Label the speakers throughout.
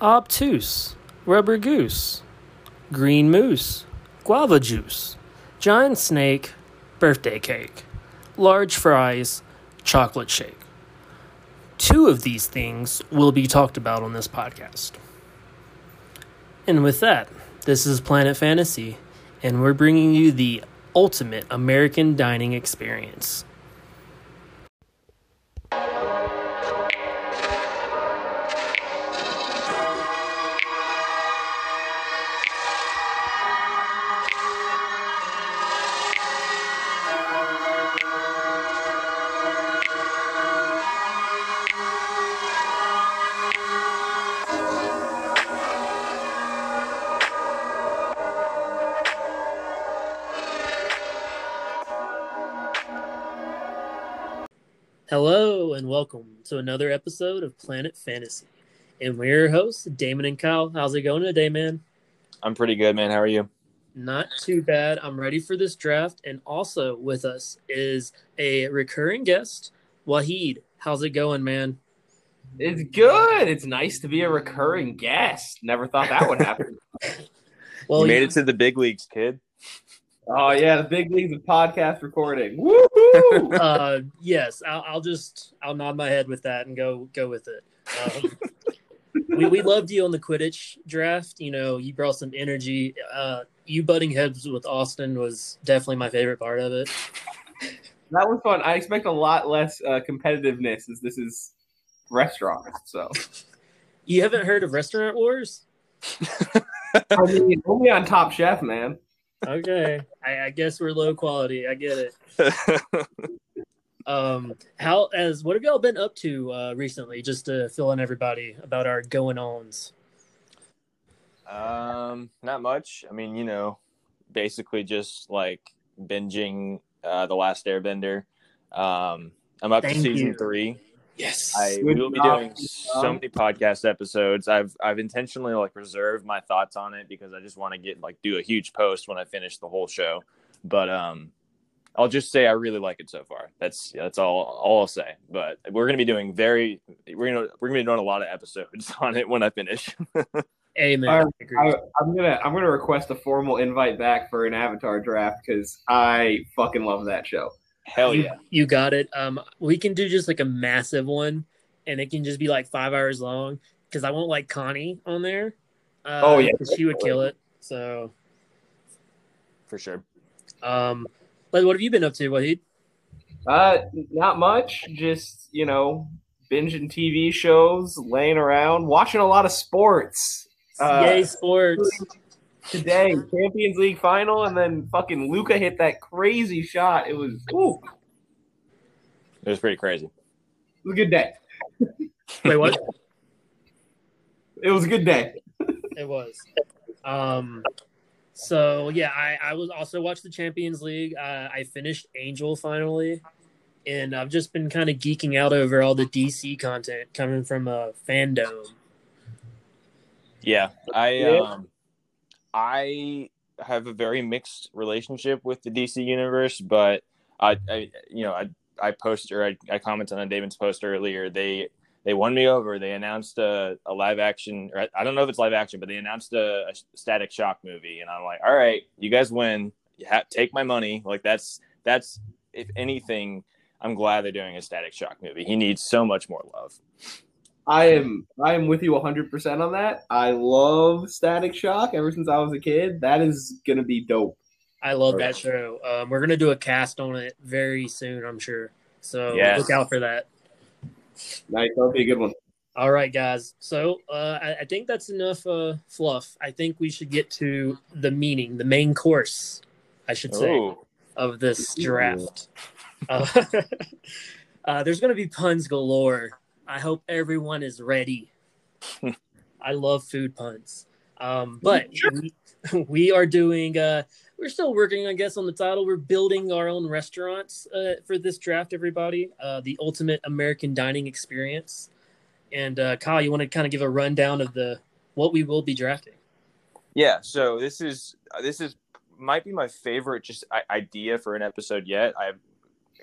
Speaker 1: obtuse, rubber goose, green moose, guava juice, giant snake, birthday cake, large fries, chocolate shake. Two of these things will be talked about on this podcast. And with that, this is Planet Fantasy, and we're bringing you the ultimate American dining experience. Welcome to another episode of Planet Fantasy. And we're your hosts, Damon and Kyle. How's it going today, man?
Speaker 2: I'm pretty good, man. How are you?
Speaker 1: Not too bad. I'm ready for this draft. And also with us is a recurring guest, Wahid. How's it going, man?
Speaker 3: It's good. It's nice to be a recurring guest. Never thought that would happen.
Speaker 2: well, you made it to the big leagues, kid.
Speaker 3: Oh yeah, the big leagues of podcast recording. Woo!
Speaker 1: Uh, yes, I'll, I'll, just I'll nod my head with that and go go with it. Um, we we loved you on the Quidditch draft. You know, you brought some energy. Uh, you butting heads with Austin was definitely my favorite part of it.
Speaker 3: That was fun. I expect a lot less uh, competitiveness as this is restaurants. So,
Speaker 1: you haven't heard of Restaurant Wars?
Speaker 3: I mean, only on Top Chef, man
Speaker 1: okay, I, I, guess we're low quality. I get it. um, how as what have y'all been up to uh, recently? Just to fill in everybody about our going ons.
Speaker 2: Um, not much. I mean, you know, basically just like binging uh, the Last Airbender. Um, I'm up Thank to season you. three.
Speaker 1: Yes,
Speaker 2: I we will be doing so many podcast episodes. I've I've intentionally like reserved my thoughts on it because I just want to get like do a huge post when I finish the whole show. But um, I'll just say I really like it so far. That's that's all all I'll say. But we're gonna be doing very we're gonna we're gonna be doing a lot of episodes on it when I finish.
Speaker 1: Amen.
Speaker 3: I, am gonna I'm gonna request a formal invite back for an Avatar draft because I fucking love that show.
Speaker 2: Hell yeah.
Speaker 1: You, you got it. Um, we can do just like a massive one, and it can just be like five hours long because I won't like Connie on there.
Speaker 3: Uh, oh yeah,
Speaker 1: she would kill it. So
Speaker 2: for sure.
Speaker 1: Um, but what have you been up to, Wahid?
Speaker 3: Uh, not much. Just you know, binging TV shows, laying around, watching a lot of sports.
Speaker 1: Uh, Yay, sports!
Speaker 3: Today, Champions League final, and then fucking Luka hit that crazy shot. It was ooh.
Speaker 2: It was pretty crazy. It
Speaker 3: was a good day.
Speaker 1: Wait, what?
Speaker 3: it was a good day.
Speaker 1: it was. Um so yeah, I, I was also watched the Champions League. Uh, I finished Angel finally, and I've just been kind of geeking out over all the DC content coming from a uh, fandom.
Speaker 2: Yeah, I yeah. um I have a very mixed relationship with the DC universe, but I, I you know, I I post or I, I commented on David's post earlier. They they won me over. They announced a, a live action, or I don't know if it's live action, but they announced a, a Static Shock movie, and I'm like, all right, you guys win. You have, take my money. Like that's that's if anything, I'm glad they're doing a Static Shock movie. He needs so much more love.
Speaker 3: I am I am with you 100% on that. I love Static Shock ever since I was a kid. That is going to be dope.
Speaker 1: I love that show. Um, we're going to do a cast on it very soon, I'm sure. So yes. look out for that.
Speaker 3: Nice. That'll be a good one.
Speaker 1: All right, guys. So uh, I, I, think that's enough uh, fluff. I think we should get to the meaning, the main course, I should say, Ooh. of this draft. Uh, uh, there's going to be puns galore I hope everyone is ready. I love food puns. Um, but we, we, are doing, uh, we're still working, I guess, on the title. We're building our own restaurants uh, for this draft, everybody. Uh, the ultimate American dining experience. And uh, Kyle, you want to kind of give a rundown of the what we will be drafting?
Speaker 2: Yeah. So this is this is might be my favorite just idea for an episode yet. I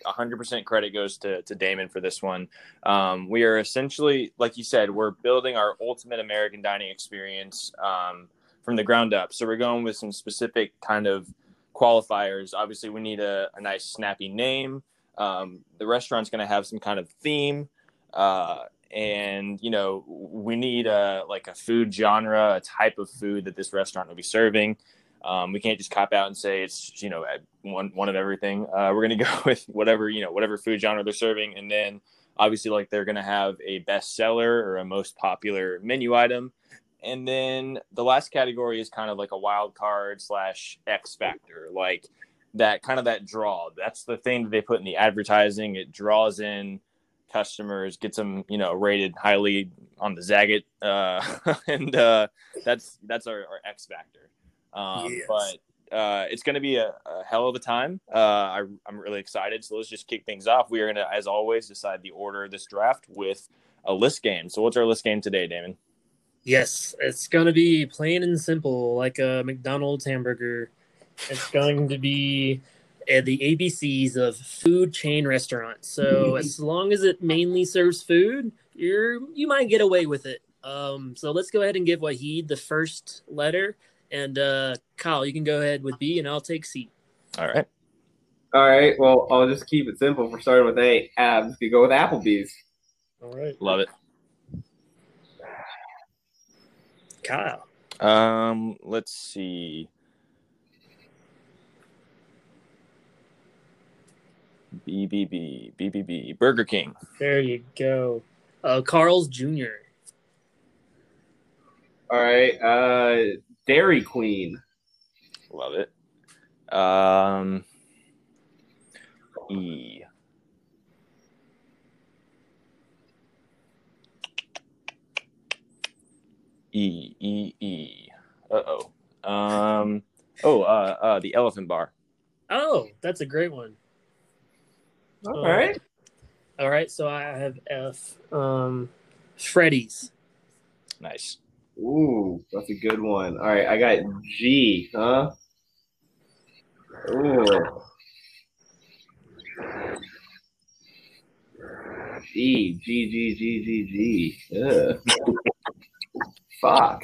Speaker 2: 100% credit goes to, to Damon for this one. Um, we are essentially, like you said, we're building our ultimate American dining experience um, from the ground up. So we're going with some specific kind of qualifiers. Obviously, we need a, a nice, snappy name. Um, the restaurant's going to have some kind of theme. Uh, and you know we need a like a food genre a type of food that this restaurant will be serving um, we can't just cop out and say it's you know one one of everything. Uh, we're gonna go with whatever you know whatever food genre they're serving, and then obviously like they're gonna have a bestseller or a most popular menu item, and then the last category is kind of like a wild card slash X factor, like that kind of that draw. That's the thing that they put in the advertising. It draws in customers, gets them you know rated highly on the Zagat, uh, and uh, that's that's our, our X factor. Um, yes. But uh, it's going to be a, a, hell of a time. Uh, I, am really excited. So let's just kick things off. We are going to, as always, decide the order of this draft with a list game. So what's our list game today, Damon?
Speaker 1: Yes, it's going to be plain and simple, like a McDonald's hamburger. It's going to be uh, the ABCs of food chain restaurants. So as long as it mainly serves food, you're you might get away with it. Um, so let's go ahead and give Wahid the first letter. And uh, Kyle, you can go ahead with B, and I'll take C.
Speaker 2: All right.
Speaker 3: All right. Well, I'll just keep it simple. For starting with A, abs. You go with Applebee's.
Speaker 1: All right.
Speaker 2: Love it.
Speaker 1: Kyle.
Speaker 2: Um, let's see. BBB, BBB, Burger King.
Speaker 1: There you go. Uh, Carl's Jr.
Speaker 3: All right. Uh, Dairy Queen.
Speaker 2: Love it. Um, E. E E E. Uh oh. Um. Oh. Uh. Uh. The Elephant Bar.
Speaker 1: Oh, that's a great one.
Speaker 3: All uh, right.
Speaker 1: All right. So I have F. Um, Freddy's.
Speaker 2: Nice.
Speaker 3: Ooh, that's a good one. All right, I got G, huh? Ooh. G, G, G, G, G, G. Ugh. Fuck.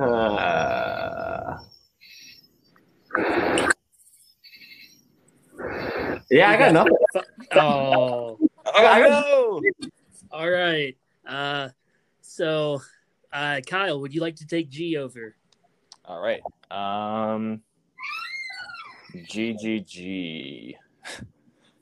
Speaker 3: uh. Yeah, I got nothing.
Speaker 1: Oh.
Speaker 2: I got, I got,
Speaker 1: all right. Uh, so, uh, Kyle, would you like to take G over?
Speaker 2: All right. Um, G G G.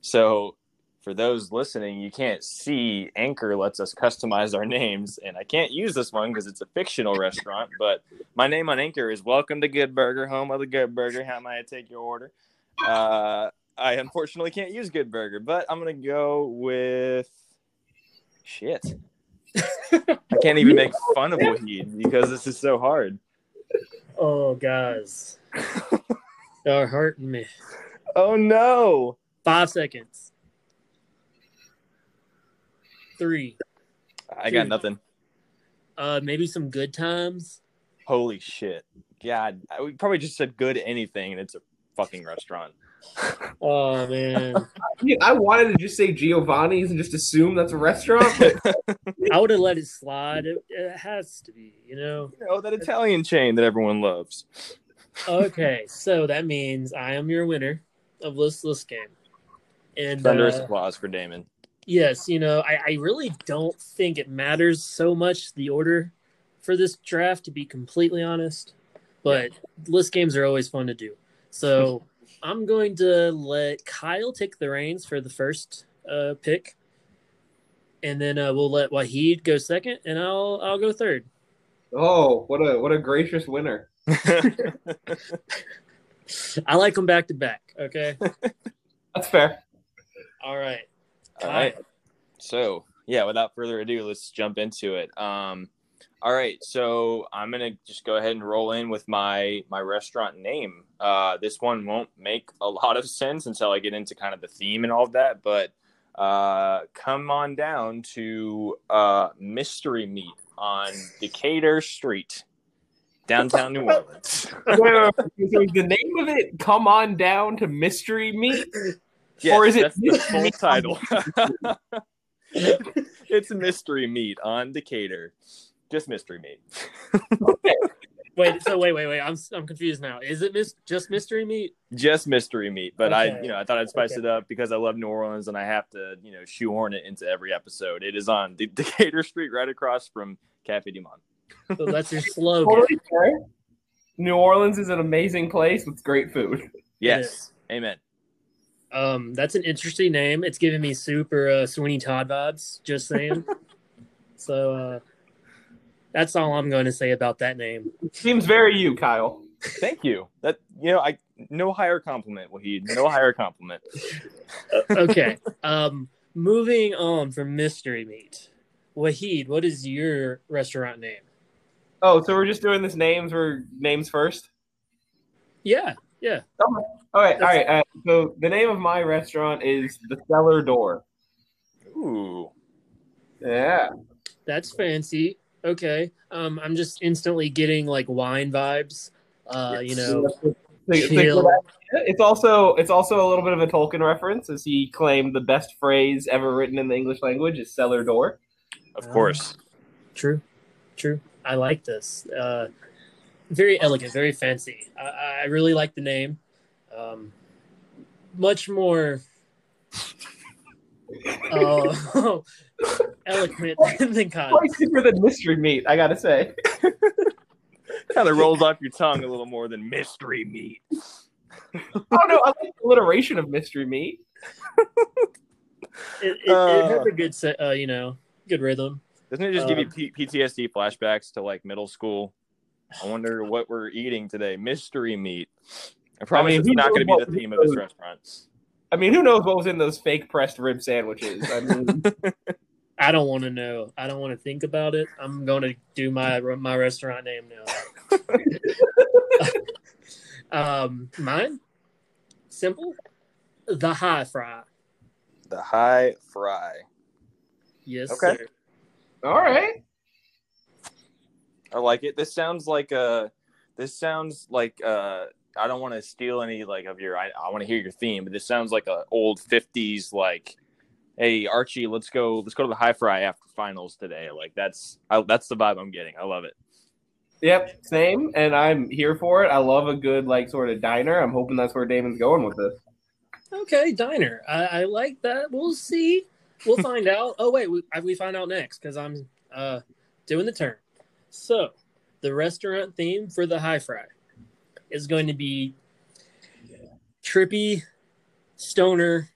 Speaker 2: So, for those listening, you can't see. Anchor lets us customize our names, and I can't use this one because it's a fictional restaurant. But my name on Anchor is Welcome to Good Burger, home of the Good Burger. How may I take your order? Uh, I unfortunately can't use Good Burger, but I'm gonna go with Shit. I can't even make fun of Wahid because this is so hard.
Speaker 1: Oh, guys. You're hurting me.
Speaker 2: Oh, no.
Speaker 1: Five seconds. Three.
Speaker 2: I two. got nothing.
Speaker 1: Uh, maybe some good times.
Speaker 2: Holy shit. God, we probably just said good anything and it's a fucking restaurant.
Speaker 1: Oh man,
Speaker 3: I wanted to just say Giovanni's and just assume that's a restaurant.
Speaker 1: I would have let it slide. It, it, has to be, you know.
Speaker 2: You know that Italian chain that everyone loves.
Speaker 1: okay, so that means I am your winner of this listless game. And
Speaker 2: thunderous uh, applause for Damon.
Speaker 1: Yes, you know I, I really don't think it matters so much the order for this draft, to be completely honest. But list games are always fun to do. So I'm going to let Kyle take the reins for the first uh, pick, and then uh, we'll let Wahid go second, and I'll I'll go third.
Speaker 3: Oh, what a what a gracious winner!
Speaker 1: I like them back to back. Okay,
Speaker 3: that's fair.
Speaker 1: All right.
Speaker 2: All right. So yeah, without further ado, let's jump into it. Um, all right, so I'm gonna just go ahead and roll in with my my restaurant name. Uh, this one won't make a lot of sense until I get into kind of the theme and all of that, but uh, come on down to uh, Mystery Meat on Decatur Street. downtown New Orleans.
Speaker 3: so the name of it "Come On Down to Mystery Meat"?
Speaker 2: Yes,
Speaker 3: Or is it
Speaker 2: the full title? it's mystery meat on Decatur. Just mystery meat.
Speaker 1: Wait, so wait, wait, wait. I'm I'm confused now. Is it mis- just mystery meat?
Speaker 2: Just mystery meat. But I, you know, I thought I'd spice
Speaker 1: Okay.
Speaker 2: it up because I love New Orleans and I have to, you know, shoehorn it into every episode. It is on De- Decatur Street, right across from Cafe Du Monde.
Speaker 1: So that's your slogan.
Speaker 3: New Orleans is an amazing place with great food.
Speaker 2: Yes. Amen.
Speaker 1: Um, that's an interesting name. It's giving me super uh, Sweeney Todd vibes. Just saying. so uh, that's all I'm going to say about that name.
Speaker 3: Seems very you, Kyle.
Speaker 2: Thank you. That you know, I no higher compliment, Wahid. No higher compliment.
Speaker 1: Okay. um, moving on from mystery meat. Wahid, what is your restaurant name?
Speaker 3: Oh, so we're just doing this names or names first?
Speaker 1: Yeah, yeah.
Speaker 3: All right, all right. Uh, so the name of my restaurant is the Cellar Door.
Speaker 2: Ooh.
Speaker 3: Yeah.
Speaker 1: That's fancy. Okay. Um, I'm just instantly getting like wine vibes. Uh, you know,
Speaker 3: It's a- it's
Speaker 1: chill.
Speaker 3: It's also it's also a little bit of a Tolkien reference, as he claimed the best phrase ever written in the English language is cellar door.
Speaker 2: Of course.
Speaker 1: True, true. I like this. Uh, very elegant, very fancy. I, I really like the name. Um, much more uh, eloquent than Kyle.
Speaker 3: Quite cheaper than mystery meat, I gotta say.
Speaker 2: kind of rolls off your tongue a little more than mystery meat.
Speaker 3: Oh no, I like the alliteration of mystery meat.
Speaker 1: It, it, it
Speaker 2: Uh.
Speaker 1: has a good, set, uh, you know, good rhythm.
Speaker 2: Doesn't it just give you
Speaker 1: Um,
Speaker 2: P- PTSD flashbacks to like middle school? I wonder what we're eating today. Mystery meat. I promise
Speaker 3: mean,
Speaker 2: it's not going to be the theme of this restaurant.
Speaker 3: I mean, who knows what was in those fake pressed rib sandwiches? I mean,
Speaker 1: I don't want to know. I don't want to think about it. I'm going to do my my restaurant name now. um, mine, simple, the High Fry.
Speaker 2: The high fry.
Speaker 1: Yes,
Speaker 2: Okay.
Speaker 1: sir.
Speaker 3: all right.
Speaker 2: I like it. This sounds like a. This sounds like uh I don't want to steal any like of your. I, I want to hear your theme, but this sounds like a old '50s like. Hey Archie, let's go. Let's go to the high fry after finals today. Like that's I, that's the vibe I'm getting. I love it.
Speaker 3: Yep, same. And I'm here for it. I love a good like sort of diner. I'm hoping that's where Damon's going with this.
Speaker 1: Okay, diner. I, I like that. We'll see. We'll find out. Oh wait, we, we find out next because I'm uh doing the turn. So, the restaurant theme for the High Fry is going to be trippy, stoner,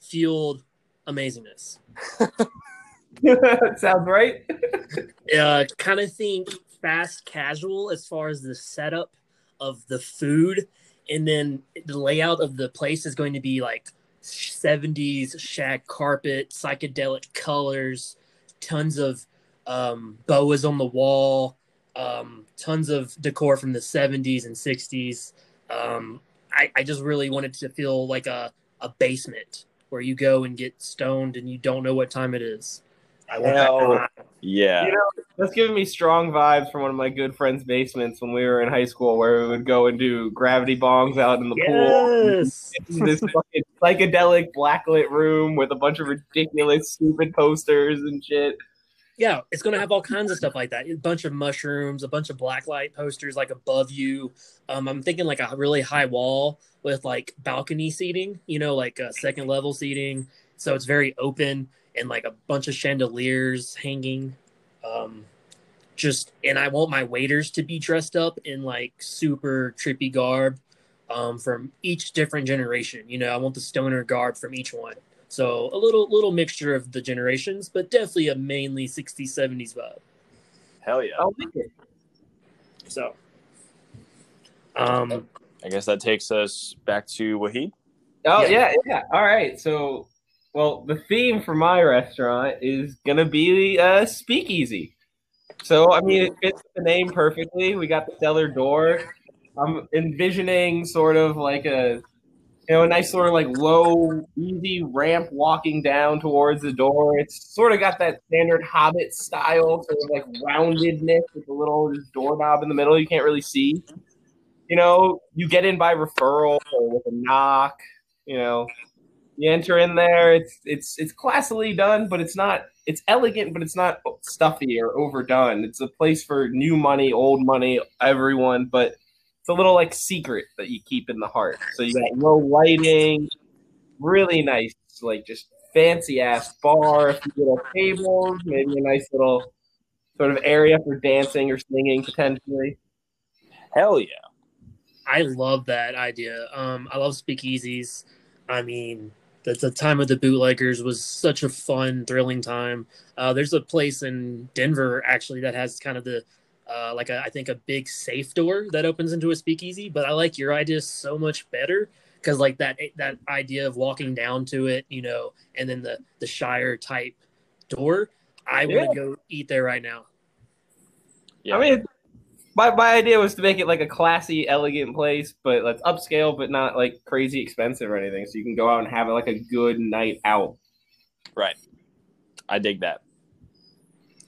Speaker 1: fueled amazingness.
Speaker 3: Sounds right.
Speaker 1: uh, kind of think fast casual as far as the setup of the food, and then the layout of the place is going to be like 70s shag carpet, psychedelic colors, tons of um, boas on the wall, um, tons of decor from the 70s and 60s. Um, I, I just really wanted to feel like a, a basement where you go and get stoned and you don't know what time it is. I want that
Speaker 2: Hell
Speaker 1: vibe.
Speaker 2: Yeah.
Speaker 3: You know, that's giving me strong vibes from one of my good friends' basements when we were in high school, where we would go and do gravity bongs out in the pool.
Speaker 1: Yes.
Speaker 3: In this fucking psychedelic blacklit room with a bunch of ridiculous, stupid posters and shit.
Speaker 1: Yeah, it's gonna have all kinds of stuff like that. A bunch of mushrooms, a bunch of blacklight posters like above you. Um, I'm thinking like a really high wall with like balcony seating, you know, like uh, second level seating. So it's very open and like a bunch of chandeliers hanging. Um, just and I want my waiters to be dressed up in like super trippy garb um, from each different generation. You know, I want the stoner garb from each one. So a little little mixture of the generations, but definitely a mainly 60s 70s vibe.
Speaker 2: Hell yeah.
Speaker 3: I like it.
Speaker 1: So um
Speaker 2: I guess that takes us back to Wahid.
Speaker 3: Oh
Speaker 1: Yeah.
Speaker 3: yeah, yeah. All right. So, well, the theme for my restaurant is gonna be uh, speakeasy. So, I mean, it fits the name perfectly. We got the cellar door. I'm envisioning sort of like a you know, a nice sort of like low, easy ramp walking down towards the door. It's sort of got that standard Hobbit style, sort of like roundedness with a little doorknob in the middle you can't really see. You know, you get in by referral or with a knock. You know, you enter in there. It's it's it's classily done, but it's not. It's elegant, but it's not stuffy or overdone. It's a place for new money, old money, everyone, but it's a little like secret that you keep in the heart. So you got low lighting, really nice, like just fancy ass bar, a few little tables, maybe a nice little sort of area for dancing or singing potentially.
Speaker 2: Hell yeah.
Speaker 1: I love that idea. Um, I love speakeasies. I mean, the, the time of the bootleggers was such a fun, thrilling time. Uh, there's a place in Denver actually that has kind of the uh, like a, I think a big safe door that opens into a speakeasy. But I like your idea so much better because like that that idea of walking down to it, you know, and then the the Shire type door. I yeah. want to go eat there right now.
Speaker 3: Yeah. I mean, my my idea was to make it like a classy, elegant place, but let's upscale, but not like crazy expensive or anything. So you can go out and have it like a good night out.
Speaker 2: Right. I dig that.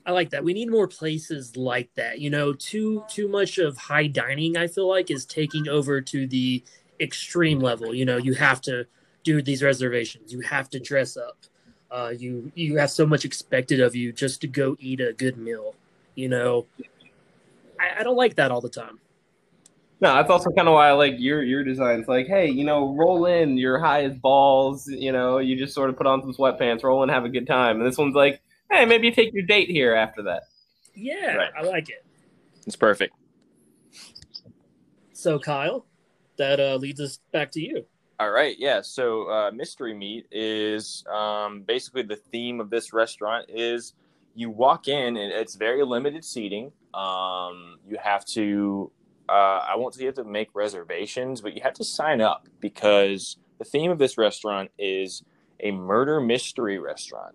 Speaker 1: I like that. We need more places like that. You know, too too much of high dining. I feel like is taking over to the extreme level. You know, you have to do these reservations. You have to dress up. Uh, you you have so much expected of you just to go eat a good meal. You know, I, I don't like that all the time.
Speaker 3: No, that's also kind of why I like your your designs. Like, hey, you know, roll in, you're high as balls. You know, you just sort of put on some sweatpants, roll in, have a good time. And this one's like, hey, maybe you take your date here after that.
Speaker 1: Yeah, right. I like it.
Speaker 2: It's perfect.
Speaker 1: So, Kyle, that uh, leads us back to you.
Speaker 2: All right, yeah. So, uh, mystery meat is um, basically the theme of this restaurant. Is you walk in and it's very limited seating. Um, you have to, uh, I won't say you have to make reservations, but you have to sign up because the theme of this restaurant is a murder mystery restaurant.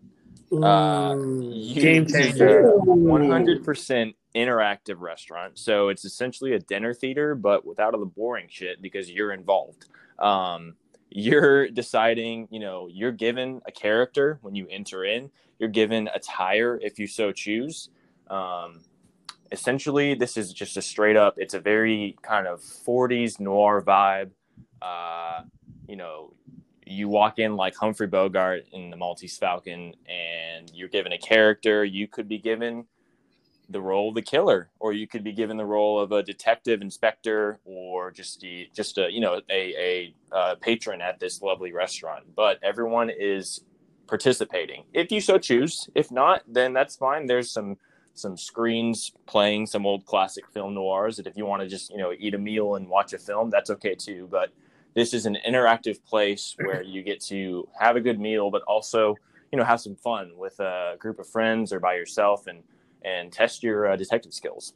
Speaker 1: Uh, game changer.
Speaker 2: One hundred percent interactive restaurant. So it's essentially a dinner theater, but without all the boring shit because you're involved. Um, you're deciding, you know, you're given a character when you enter in. You're given attire if you so choose. Um, essentially, this is just a straight up. It's a very kind of '40s noir vibe. Uh, you know, you walk in like Humphrey Bogart in the Maltese Falcon, and you're given a character. You could be given the role of the killer, or you could be given the role of a detective inspector, or just a, just a you know a, a, a patron at this lovely restaurant. But everyone is participating if you so choose. If not, then that's fine. There's some some screens playing some old classic film noirs that if you want to just you know eat a meal and watch a film, that's okay too. But this is an interactive place where you get to have a good meal, but also you know have some fun with a group of friends or by yourself and and test your uh, detective skills.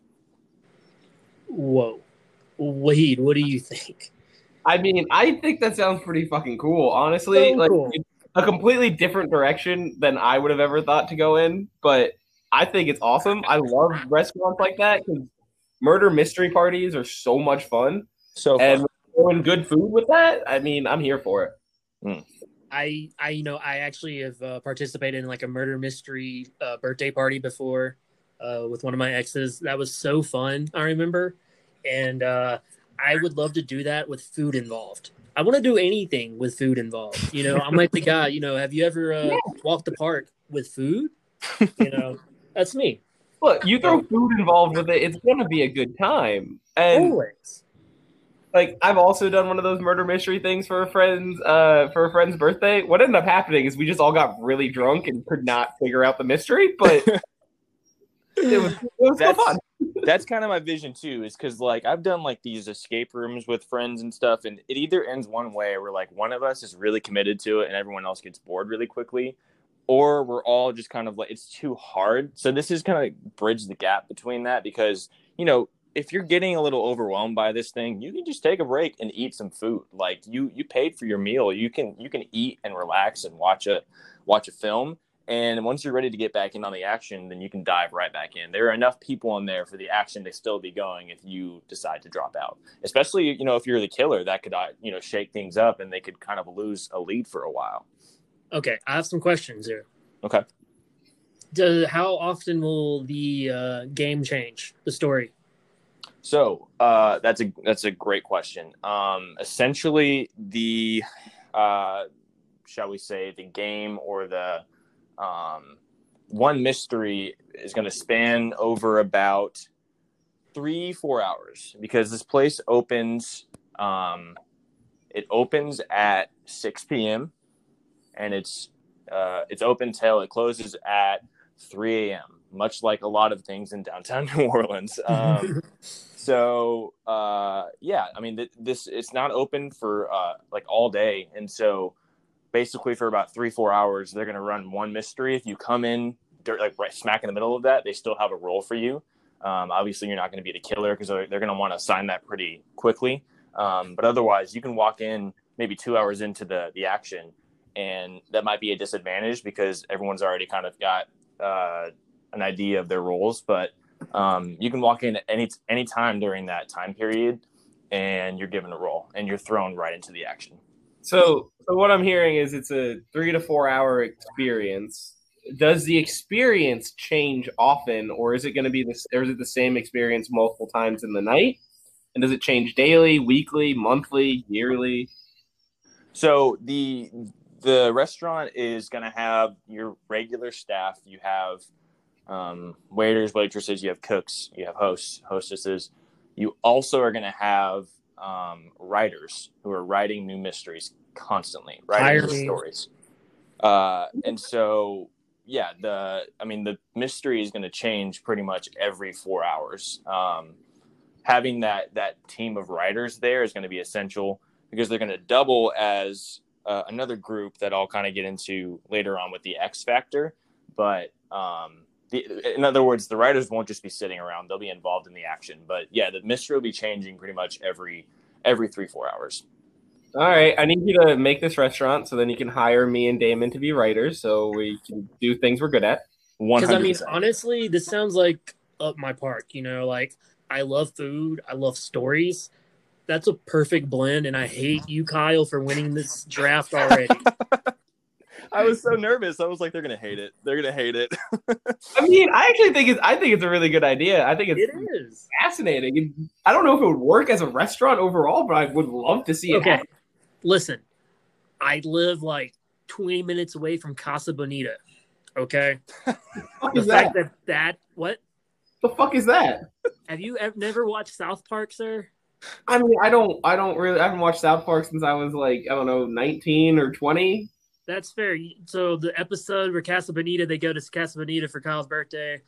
Speaker 1: Whoa, Wahid, what do you think?
Speaker 3: I mean, I think that sounds pretty fucking cool. Honestly, so like cool. a completely different direction than I would have ever thought to go in, but I think it's awesome. I love restaurants like that because murder mystery parties are so much fun.
Speaker 2: So fun.
Speaker 3: and good food with that, I mean, I'm here for it.
Speaker 1: Mm. I, I, you know, I actually have uh, participated in like a murder mystery uh, birthday party before uh, with one of my exes. That was so fun. I remember, and uh, I would love to do that with food involved. I want to do anything with food involved. You know, I'm like the guy. You know, have you ever uh, walked the park with food? You know, that's me.
Speaker 3: Look, you throw food involved with it, it's gonna be a good time. And Always. Like I've also done one of those murder mystery things for a friend's uh for a friend's birthday. What ended up happening is we just all got really drunk and could not figure out the mystery, but
Speaker 2: it was, it was that's, fun. that's kind of my vision too, is because like I've done like these escape rooms with friends and stuff, and it either ends one way where like one of us is really committed to it and everyone else gets bored really quickly, or we're all just kind of like it's too hard. So this is kind of like bridge the gap between that because you know if you're getting a little overwhelmed by this thing, you can just take a break and eat some food. Like you you paid for your meal, you can you can eat and relax and watch a watch a film And once you're ready to get back in on the action, then you can dive right back in. There are enough people in there for the action to still be going if you decide to drop out. Especially, you know, if you're the killer, that could, uh, you know, shake things up and they could kind of lose a lead for a while.
Speaker 1: Okay, I have some questions here.
Speaker 2: Okay.
Speaker 1: Do, how often will the uh, game change the story?
Speaker 2: So uh, that's a that's a great question. Um, essentially, the uh, shall we say the game or the um, one mystery is going to span over about three four hours because this place opens um, it opens at 6 p.m and it's uh, it's open till it closes at 3 a.m much like a lot of things in downtown new orleans um, so uh, yeah i mean th- this it's not open for uh, like all day. And so basically for about three four hours they're going to run one mystery. If you come in like right smack in the middle of that they still have a role for you. Um, obviously you're not going to be the killer because they're, they're going to want to assign that pretty quickly. Um, but otherwise you can walk in maybe two hours into the the action and that might be a disadvantage because everyone's already kind of got uh, an idea of their roles. But um, you can walk in at any any time during that time period and you're given a role and you're thrown right into the action
Speaker 3: so, so what I'm hearing is it's a three to four hour experience. Does the experience change often, or is it going to be this? Or is it the same experience multiple times in the night? And does it change daily, weekly, monthly, yearly?
Speaker 2: So the the restaurant is going to have your regular staff. You have um, waiters, waitresses. You have cooks. You have hosts, hostesses. You also are going to have um, writers who are writing new mysteries constantly, writing new stories. Uh, and so, yeah, the I mean, the mystery is going to change pretty much every four hours. Um, having that that team of writers there is going to be essential because they're going to double as uh, another group that I'll kind of get into later on with the X Factor. But um, the, in other words, the writers won't just be sitting around; they'll be involved in the action. But yeah, the mystery will be changing pretty much every every three four hours.
Speaker 3: All right, I need you to make this restaurant so then you can hire me and Damon to be writers, so we can do things we're good at.
Speaker 1: Because I mean, honestly, this sounds like up my park. You know, like I love food, I love stories. That's a perfect blend, and I hate you, Kyle, for winning this draft already.
Speaker 2: I was so nervous. I was like, they're gonna hate it. They're gonna hate it.
Speaker 3: I mean, I actually think it's. I think it's a really good idea. I think it's it is. fascinating. I don't know if it would work as a restaurant overall, but I would love to see it. Okay,
Speaker 1: listen, I live like 20 minutes away from Casa Bonita. Okay, the, the fact that? that that what
Speaker 3: the fuck is that?
Speaker 1: Have you ever never watched South Park, sir?
Speaker 3: I mean, I don't, I don't really, I haven't watched South Park since I was like, I don't know, 19 or 20.
Speaker 1: That's fair. So the episode where Casa Bonita, they go to Casa Bonita for Kyle's birthday,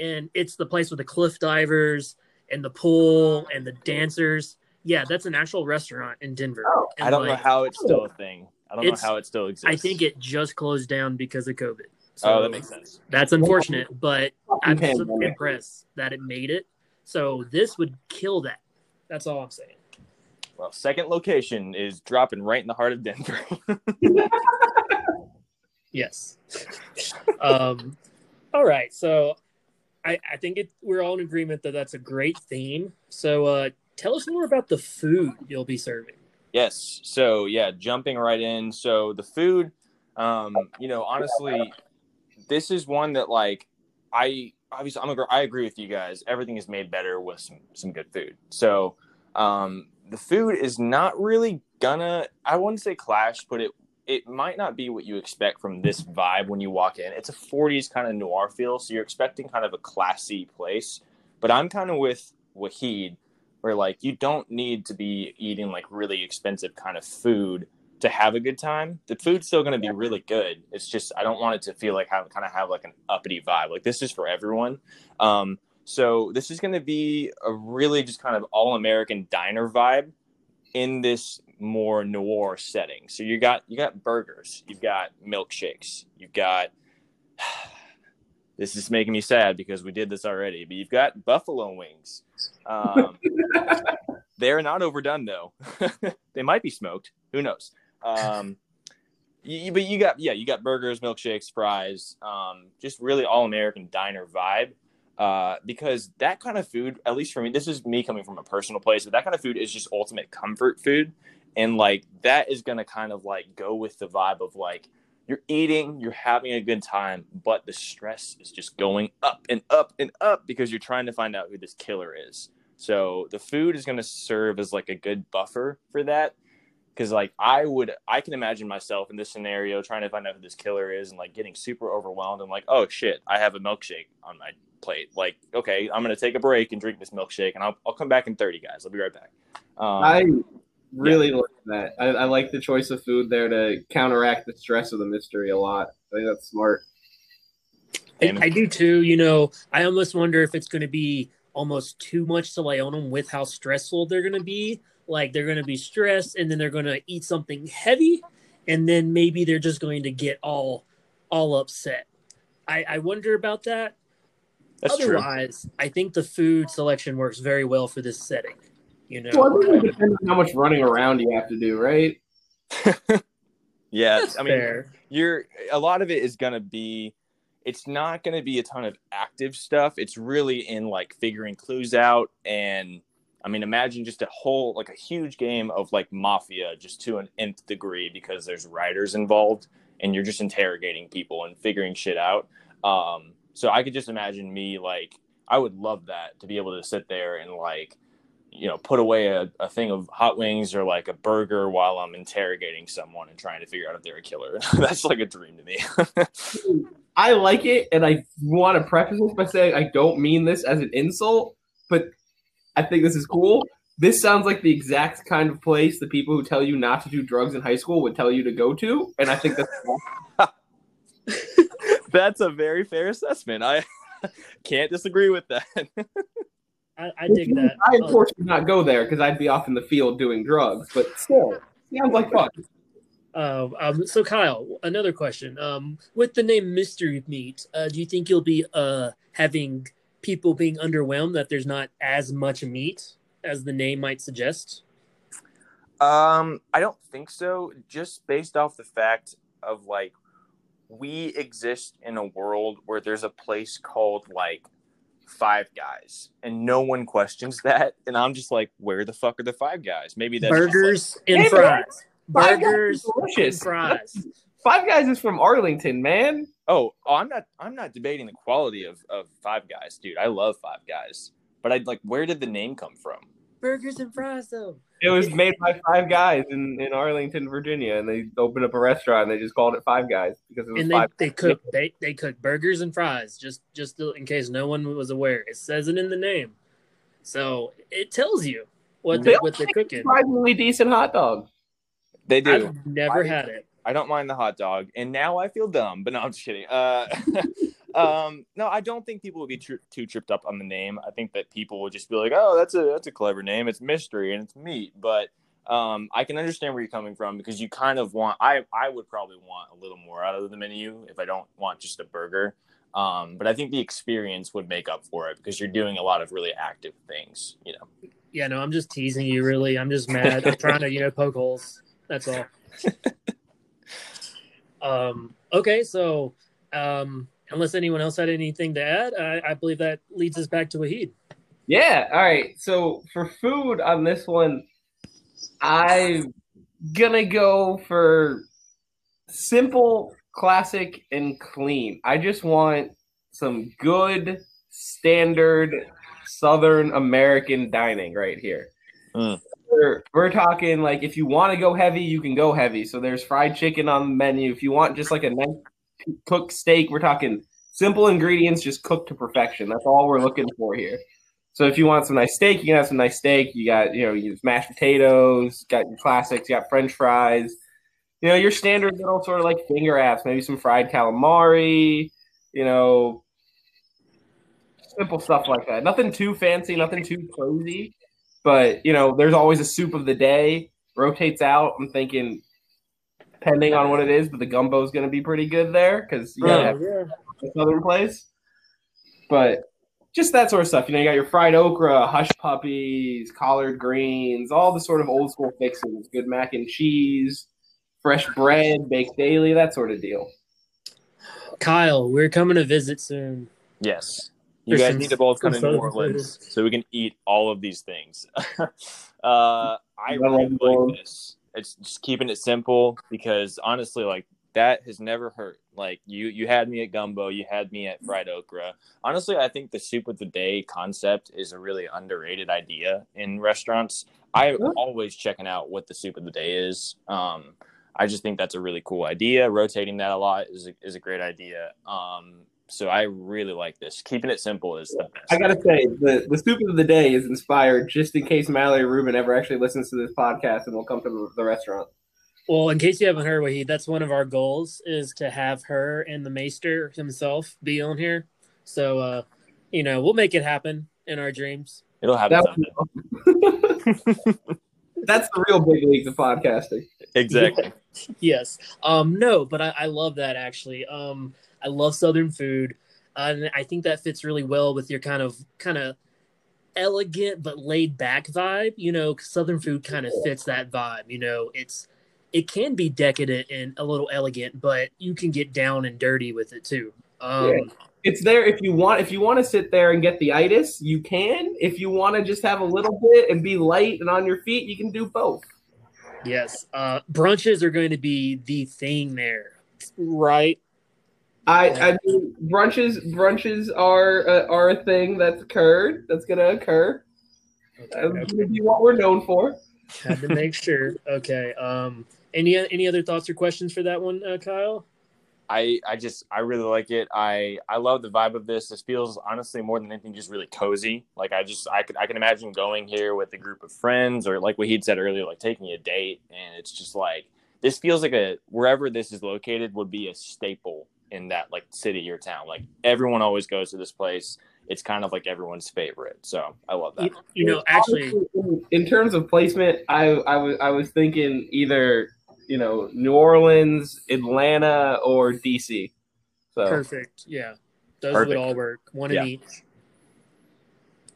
Speaker 1: and it's the place with the cliff divers and the pool and the dancers. Yeah, that's an actual restaurant in Denver. Oh,
Speaker 2: I don't like, know how it's still a thing. I don't know how it still exists.
Speaker 1: I think it just closed down because of COVID.
Speaker 2: So oh, that makes sense.
Speaker 1: That's unfortunate, but I'm so impressed that it made it. So this would kill that. That's all I'm saying.
Speaker 2: Well, second location is dropping right in the heart of Denver.
Speaker 1: yes. um, all right. So I, I think it, we're all in agreement that that's a great theme. So uh, tell us more about the food you'll be serving.
Speaker 2: Yes. So yeah, jumping right in. So the food, um, you know, honestly, this is one that like I obviously I'm a, I agree with you guys. Everything is made better with some some good food. So um, the food is not really gonna I wouldn't say clash, but it it might not be what you expect from this vibe when you walk in. It's a 40s kind of noir feel, so you're expecting kind of a classy place. But I'm kind of with Wahid, where like you don't need to be eating like really expensive kind of food to have a good time. The food's still going to be really good. It's just I don't want it to feel like have kind of have like an uppity vibe. Like this is for everyone. Um, so this is going to be a really just kind of all American diner vibe in this more noir setting. So you got you got burgers, you've got milkshakes, you've got this is making me sad because we did this already, but you've got buffalo wings. Um, they're not overdone though. they might be smoked. Who knows? Um, You, but you got yeah, you got burgers, milkshakes, fries, um, just really all American diner vibe. Uh, because that kind of food, at least for me, this is me coming from a personal place, but that kind of food is just ultimate comfort food, and like that is gonna kind of like go with the vibe of like you're eating, you're having a good time, but the stress is just going up and up and up because you're trying to find out who this killer is. So the food is going to serve as like a good buffer for that. Cause like I would, I can imagine myself in this scenario trying to find out who this killer is and like getting super overwhelmed and like, oh shit, I have a milkshake on my plate. Like, okay, I'm going to take a break and drink this milkshake and I'll, I'll come back in 30 guys. I'll be right back.
Speaker 3: Um, I really yeah. like that. I, I, like the choice of food there to counteract the stress of the mystery a lot. I think that's smart.
Speaker 1: I, I do too. You know, I almost wonder if it's going to be almost too much to lay on them with how stressful they're going to be. Like they're going to be stressed, and then they're going to eat something heavy, and then maybe they're just going to get all all upset. I, I wonder about that. That's Otherwise, true. I think the food selection works very well for this setting. You know, well, I think
Speaker 3: it depends on how much running around you have to do, right?
Speaker 2: yeah, That's I mean, fair. you're a lot of it is going to be. It's not going to be a ton of active stuff. It's really in like figuring clues out and I mean, imagine just a whole, like a huge game of like mafia just to an nth degree because there's writers involved and you're just interrogating people and figuring shit out. Um, so I could just imagine me like, I would love that to be able to sit there and like, you know, put away a, a thing of hot wings or like a burger while I'm interrogating someone and trying to figure out if they're a killer. That's like a dream to
Speaker 3: me. I like it. And I want to preface this by saying I don't mean this as an insult, but I think this is cool. This sounds like the exact kind of place the people who tell you not to do drugs in high school would tell you to go to, and I think that's
Speaker 2: that's a very fair assessment. I can't disagree with that.
Speaker 1: I, I dig that.
Speaker 3: I of course would not go there because I'd be off in the field doing drugs, but still, sounds like fun.
Speaker 1: Uh, um, so Kyle, another question. Um, with the name Mystery Meat, uh, do you think you'll be uh, having people being underwhelmed that there's not as much meat as the name might suggest?
Speaker 2: Um, I don't think so. Just based off the fact of like we exist in a world where there's a place called like Five Guys, and no one questions that. And I'm just like, where the fuck are the Five Guys? Maybe that's
Speaker 1: burgers like, and hey, fries. Burgers and fries.
Speaker 3: Five Guys is from Arlington, man.
Speaker 2: Oh, oh, I'm not. I'm not debating the quality of of Five Guys, dude. I love Five Guys, but I'd like, where did the name come from?
Speaker 1: Burgers and fries, though.
Speaker 3: It was made by five guys in, in Arlington, Virginia, and they opened up a restaurant and they just called it Five Guys because it was
Speaker 1: and
Speaker 3: they, five.
Speaker 1: They cook they, they cook burgers and fries just just in case no one was aware. It says it in the name, so it tells you what they, what they're cooking.
Speaker 3: Surprisingly decent hot dog.
Speaker 2: They do.
Speaker 1: I've never I, had it.
Speaker 2: I don't mind the hot dog, and now I feel dumb. But no, I'm just kidding. Uh, um, no, I don't think people would be tr- too tripped up on the name. I think that people would just be like, "Oh, that's a that's a clever name. It's mystery and it's meat." But um, I can understand where you're coming from because you kind of want. I I would probably want a little more out of the menu if I don't want just a burger. Um, but I think the experience would make up for it because you're doing a lot of really active things. You know.
Speaker 1: Yeah, no, I'm just teasing you. Really, I'm just mad. I'm trying to you know poke holes. That's all. um. Okay, so um unless anyone else had anything to add, I, I believe that leads us back to Wahid.
Speaker 3: Yeah. All right. So for food on this one, I'm gonna go for simple, classic, and clean. I just want some good, standard Southern American dining right here. Mm. We're, we're talking like if you want to go heavy, you can go heavy. So there's fried chicken on the menu. If you want just like a nice cooked steak. We're talking simple ingredients, just cooked to perfection. That's all we're looking for here. So if you want some nice steak, you can have some nice steak. You got, you know, you mashed potatoes, got your classics, you got French fries, you know, your standard little sort of like finger apps, maybe some fried calamari, you know, simple stuff like that. Nothing too fancy, nothing too cozy, But you know, there's always a soup of the day. Rotates out. I'm thinking depending on what it is, but the gumbo is going to be pretty good there because you got to have a southern place. But just that sort of stuff. You know, you got your fried okra, hush puppies, collard greens, all the sort of old school fixings. Good mac and cheese. fresh bread, baked daily, that sort of deal.
Speaker 1: Kyle, we're coming to visit soon.
Speaker 2: Yes. You guys need to both come to New Orleans so we can eat all of these things. uh, I really like this. It's just keeping it simple because honestly, like that has never hurt. Like you, you had me at gumbo, you had me at fried okra. Honestly, I think the soup of the day concept is a really underrated idea in restaurants. I'm always checking out what the soup of the day is. Um, I just think that's a really cool idea. Rotating that a lot is a, is a great idea. Um, so I really like this. Keeping it simple is the best.
Speaker 3: I gotta say, the the soup of the day is inspired just in case Mallory Rubin ever actually listens to this podcast and will come to the restaurant.
Speaker 1: Well, in case you haven't heard, Wahid, that's one of our goals is to have her and the Maester himself be on here. So, uh, you know, we'll make it happen in our dreams.
Speaker 2: It'll happen.
Speaker 3: That that's the real big leagues of podcasting.
Speaker 2: Exactly.
Speaker 1: yes. Um, no, but I, I love that actually. Um, I love Southern food, and I think that fits really well with your kind of kind of elegant but laid back vibe. You know, Southern food kind of fits that vibe. You know, it's it can be decadent and a little elegant, but you can get down and dirty with it too. Um, yeah.
Speaker 3: It's there if you want. If you want to sit there and get the itis, you can. If you want to just have a little bit and be light and on your feet, you can do both.
Speaker 1: Yes, uh, brunches are going to be the thing there, right?
Speaker 3: I, I mean, brunches brunches are uh, are a thing that's occurred. That's going to occur. Okay, That's going to be what we're known for.
Speaker 1: Had to make sure. Okay. Um. Any any other thoughts or questions for that one, uh, Kyle?
Speaker 2: I I just I really like it. I I love the vibe of this. This feels honestly more than anything just really cozy. Like I just I could I can imagine going here with a group of friends or like what he'd said earlier, like taking a date, and it's just like this feels like a wherever this is located would be a staple in that like city or town. Like everyone always goes to this place. It's kind of like everyone's favorite. So I love that.
Speaker 1: You, you know, actually,
Speaker 3: in terms of placement, I I was I was thinking either you know New Orleans, Atlanta, or DC.
Speaker 1: So perfect. Yeah, those perfect. would all work. One yeah. in each.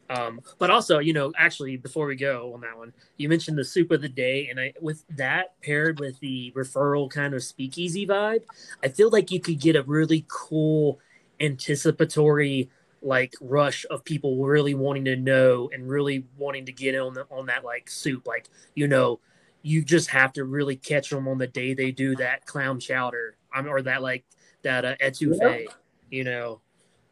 Speaker 1: Um, but also, you know, actually, before we go on that one, you mentioned the soup of the day, and I with that paired with the referral kind of speakeasy vibe, I feel like you could get a really cool anticipatory like rush of people really wanting to know and really wanting to get on the on that like soup. Like, you know, you just have to really catch them on the day they do that clown chowder, um, or that like that uh, etouffee, you know.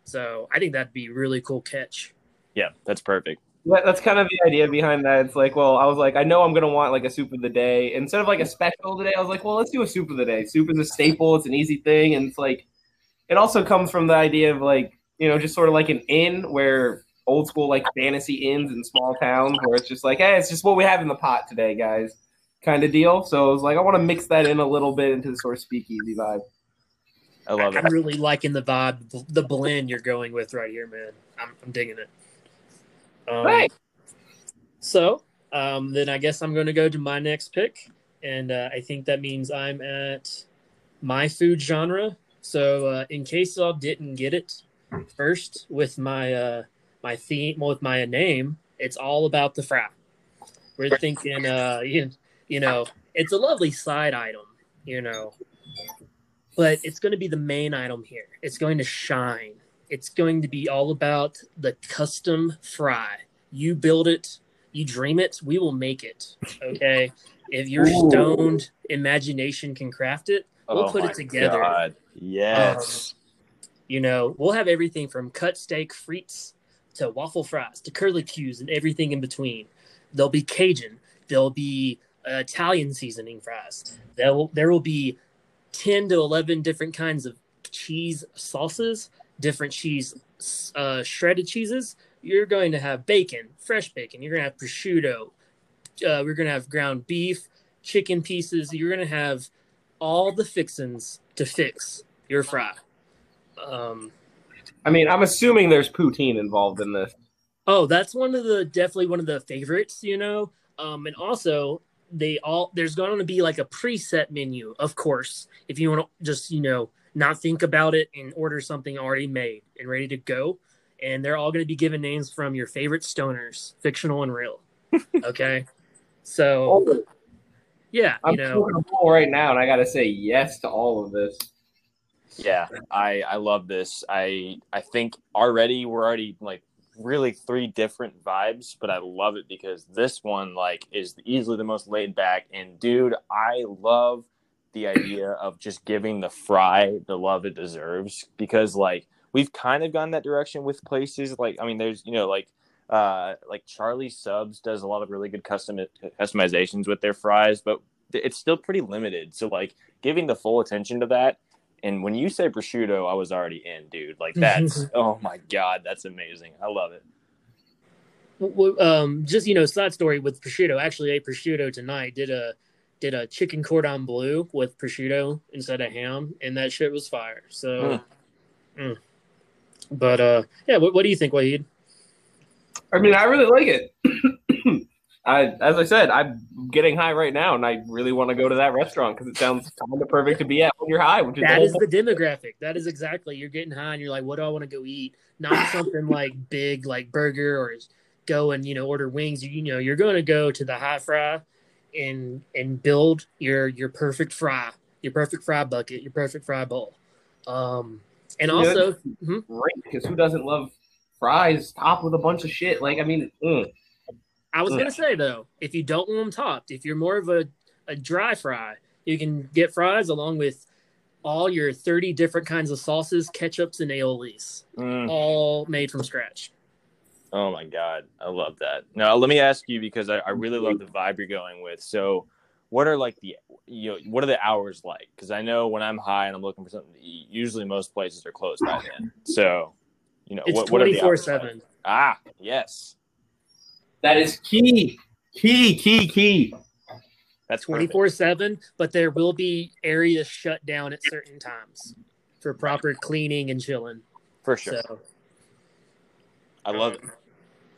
Speaker 1: So I think that'd be really cool catch.
Speaker 2: Yeah, that's perfect.
Speaker 3: That's kind of the idea behind that. It's like, well, I was like, I know I'm gonna want like a soup of the day instead of like a special today. I was like, well, let's do a soup of the day. Soup is a staple. It's an easy thing, and it's like, it also comes from the idea of like, you know, just sort of like an inn where old school like fantasy inns in small towns where it's just like, hey, it's just what we have in the pot today, guys, kind of deal. So I was like, I want to mix that in a little bit into the sort of speakeasy vibe.
Speaker 2: I love it.
Speaker 1: I'm really liking the vibe, the blend you're going with right here, man. I'm, I'm digging it. Um, right. So um, then I guess I'm going to go to my next pick, and uh, I think that means I'm at my food genre. So uh, in case y'all didn't get it first with my uh, my theme with my name, it's all about the fry. We're thinking, uh, you, you know, it's a lovely side item, you know, but it's going to be the main item here. It's going to shine it's going to be all about the custom fry. You build it, you dream it, we will make it. Okay. if your stoned imagination can craft it, we'll oh put it together. God.
Speaker 2: Yes.
Speaker 1: Um, you know, we'll have everything from cut steak frites to waffle fries to curlicues and everything in between. There'll be Cajun. There'll be uh, Italian seasoning fries. There will, there will be 10 to 11 different kinds of cheese sauces different cheese, uh, shredded cheeses, you're going to have bacon, fresh bacon. You're going to have prosciutto. Uh, we're going to have ground beef, chicken pieces. You're going to have all the fixins to fix your fry. Um,
Speaker 3: I mean, I'm assuming there's poutine involved in this.
Speaker 1: Oh, that's one of the definitely one of the favorites, you know. Um, and also they all there's going to be like a preset menu, of course, if you want to just you know not think about it and order something already made and ready to go. And they're all going to be given names from your favorite stoners, fictional and real. Okay. So Yeah,
Speaker 3: I'm
Speaker 1: you know,
Speaker 3: a bowl right now, and I got to say yes to all of this.
Speaker 2: Yeah, I I love this. I I think already we're already like really three different vibes, but I love it because this one like is easily the most laid back. And dude, I love the idea of just giving the fry the love it deserves because like we've kind of gone that direction with places like I mean there's you know like uh like Charlie Subs does a lot of really good custom customizations with their fries, but it's still pretty limited. So like giving the full attention to that and when you say prosciutto, I was already in, dude. Like that's oh my god, that's amazing. I love it.
Speaker 1: Well, um, just you know, side story with prosciutto. Actually, ate prosciutto tonight. Did a did a chicken cordon bleu with prosciutto instead of ham, and that shit was fire. So, mm. Mm. but uh, yeah. What, what do you think, Wahid?
Speaker 3: I mean, I really like it. I, as I said, I'm getting high right now, and I really want to go to that restaurant because it sounds kind of perfect to be at when you're high. Which
Speaker 1: is that the is the demographic. That is exactly you're getting high, and you're like, "What do I want to go eat?" Not something like big, like burger, or go and you know order wings. You, you know, you're going to go to the high fry, and and build your your perfect fry, your perfect fry bucket, your perfect fry bowl. Um, and yeah, also,
Speaker 3: hmm? great because who doesn't love fries topped with a bunch of shit? Like, I mean. Ugh.
Speaker 1: I was gonna say though, if you don't want them topped, if you're more of a, a dry fry, you can get fries along with all your 30 different kinds of sauces, ketchups, and aiolis, mm. all made from scratch.
Speaker 2: Oh my god, I love that. Now let me ask you because I, I really love the vibe you're going with. So, what are like the you know what are the hours like? Because I know when I'm high and I'm looking for something to eat, usually most places are closed by then. So, you know,
Speaker 1: it's what, what are the hours 7. Like?
Speaker 2: Ah, yes.
Speaker 3: That is key, key, key, key.
Speaker 1: That's 24 7, but there will be areas shut down at certain times for proper cleaning and chilling.
Speaker 2: For sure. So, I love it.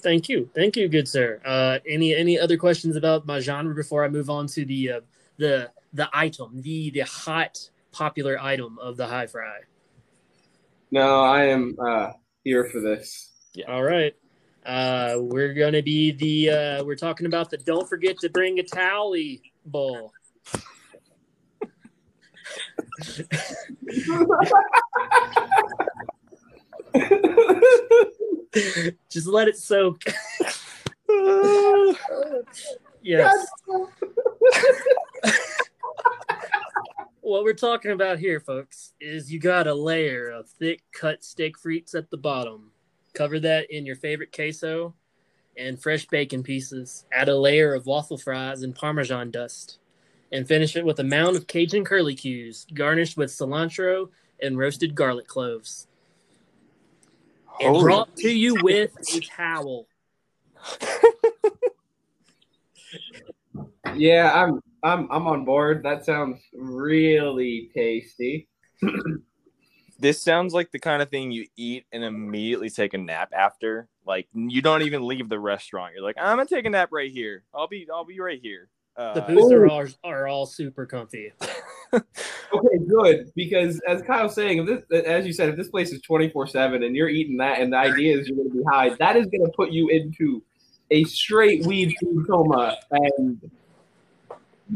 Speaker 1: Thank you, thank you, good sir. Uh, any any other questions about my genre before I move on to the uh, the the item, the the hot popular item of the high fry?
Speaker 3: No, I am uh, here for this.
Speaker 1: Yeah. All right. Uh, we're gonna be the uh, we're talking about the don't forget to bring a towel bowl. Just let it soak. yes. what we're talking about here, folks, is you got a layer of thick cut steak frites at the bottom Cover that in your favorite queso and fresh bacon pieces. Add a layer of waffle fries and Parmesan dust. And finish it with a mound of Cajun curlicues, garnished with cilantro and roasted garlic cloves. And brought to you with a towel.
Speaker 3: yeah, I'm I'm I'm on board. That sounds really tasty.
Speaker 2: this sounds like the kind of thing you eat and immediately take a nap after. Like you don't even leave the restaurant. You're like, I'm gonna take a nap right here. I'll be I'll be right here.
Speaker 1: Uh, the booths are all, are all super comfy.
Speaker 3: okay, good. Because as Kyle's saying, if this, as you said, if this place is 24 seven and you're eating that, and the idea is you're going to be high, that is going to put you into a straight weed food coma. And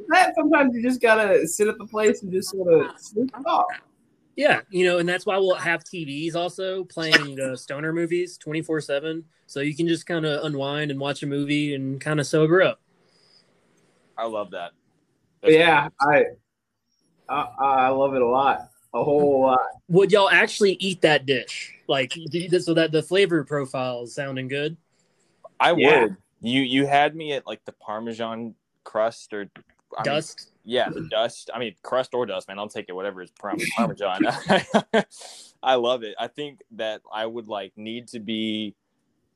Speaker 3: that sometimes you just gotta sit at the place and just sort of sleep it off.
Speaker 1: Yeah, you know, and that's why we'll have TVs also playing uh, stoner movies 24 7. So you can just kind of unwind and watch a movie and kind of sober up.
Speaker 2: I love that.
Speaker 3: That's yeah, I, I, I love it a lot. A whole lot.
Speaker 1: Would y'all actually eat that dish? Like, so that the flavor profile is sounding good?
Speaker 2: I yeah. would. You you had me at like the Parmesan crust or
Speaker 1: I dust.
Speaker 2: Mean, yeah, the dust. I mean, crust or dust, man. I'll take it. Whatever is parmesan. I love it. I think that I would like need to be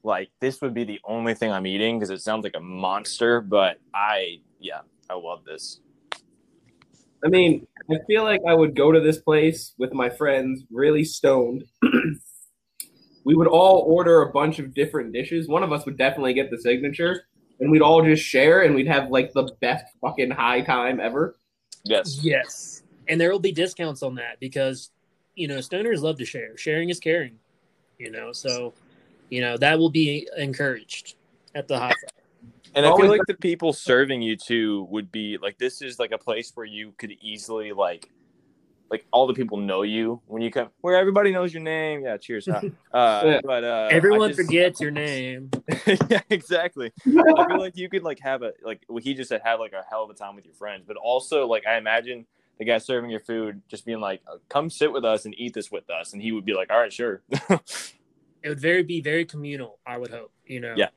Speaker 2: like this would be the only thing I'm eating because it sounds like a monster. But I, yeah, I love this.
Speaker 3: I mean, I feel like I would go to this place with my friends, really stoned. we would all order a bunch of different dishes. One of us would definitely get the signature and we'd all just share and we'd have like the best fucking high time ever.
Speaker 2: Yes.
Speaker 1: Yes. And there will be discounts on that because, you know, stoners love to share. Sharing is caring, you know, so, you know, that will be encouraged at the high fry.
Speaker 2: And I feel like the people serving you too would be like this is like a place where you could easily like like all the people know you when you come where everybody knows your name. Yeah, cheers. Huh? Uh, yeah. but uh,
Speaker 1: everyone just, forgets your name.
Speaker 2: yeah, exactly. I feel like you could like have a like what he just said have like a hell of a time with your friends, but also like I imagine the guy serving your food just being like, "Come sit with us and eat this with us," and he would be like, "All right, sure."
Speaker 1: it would very be very communal. I would hope, you know.
Speaker 2: Yeah.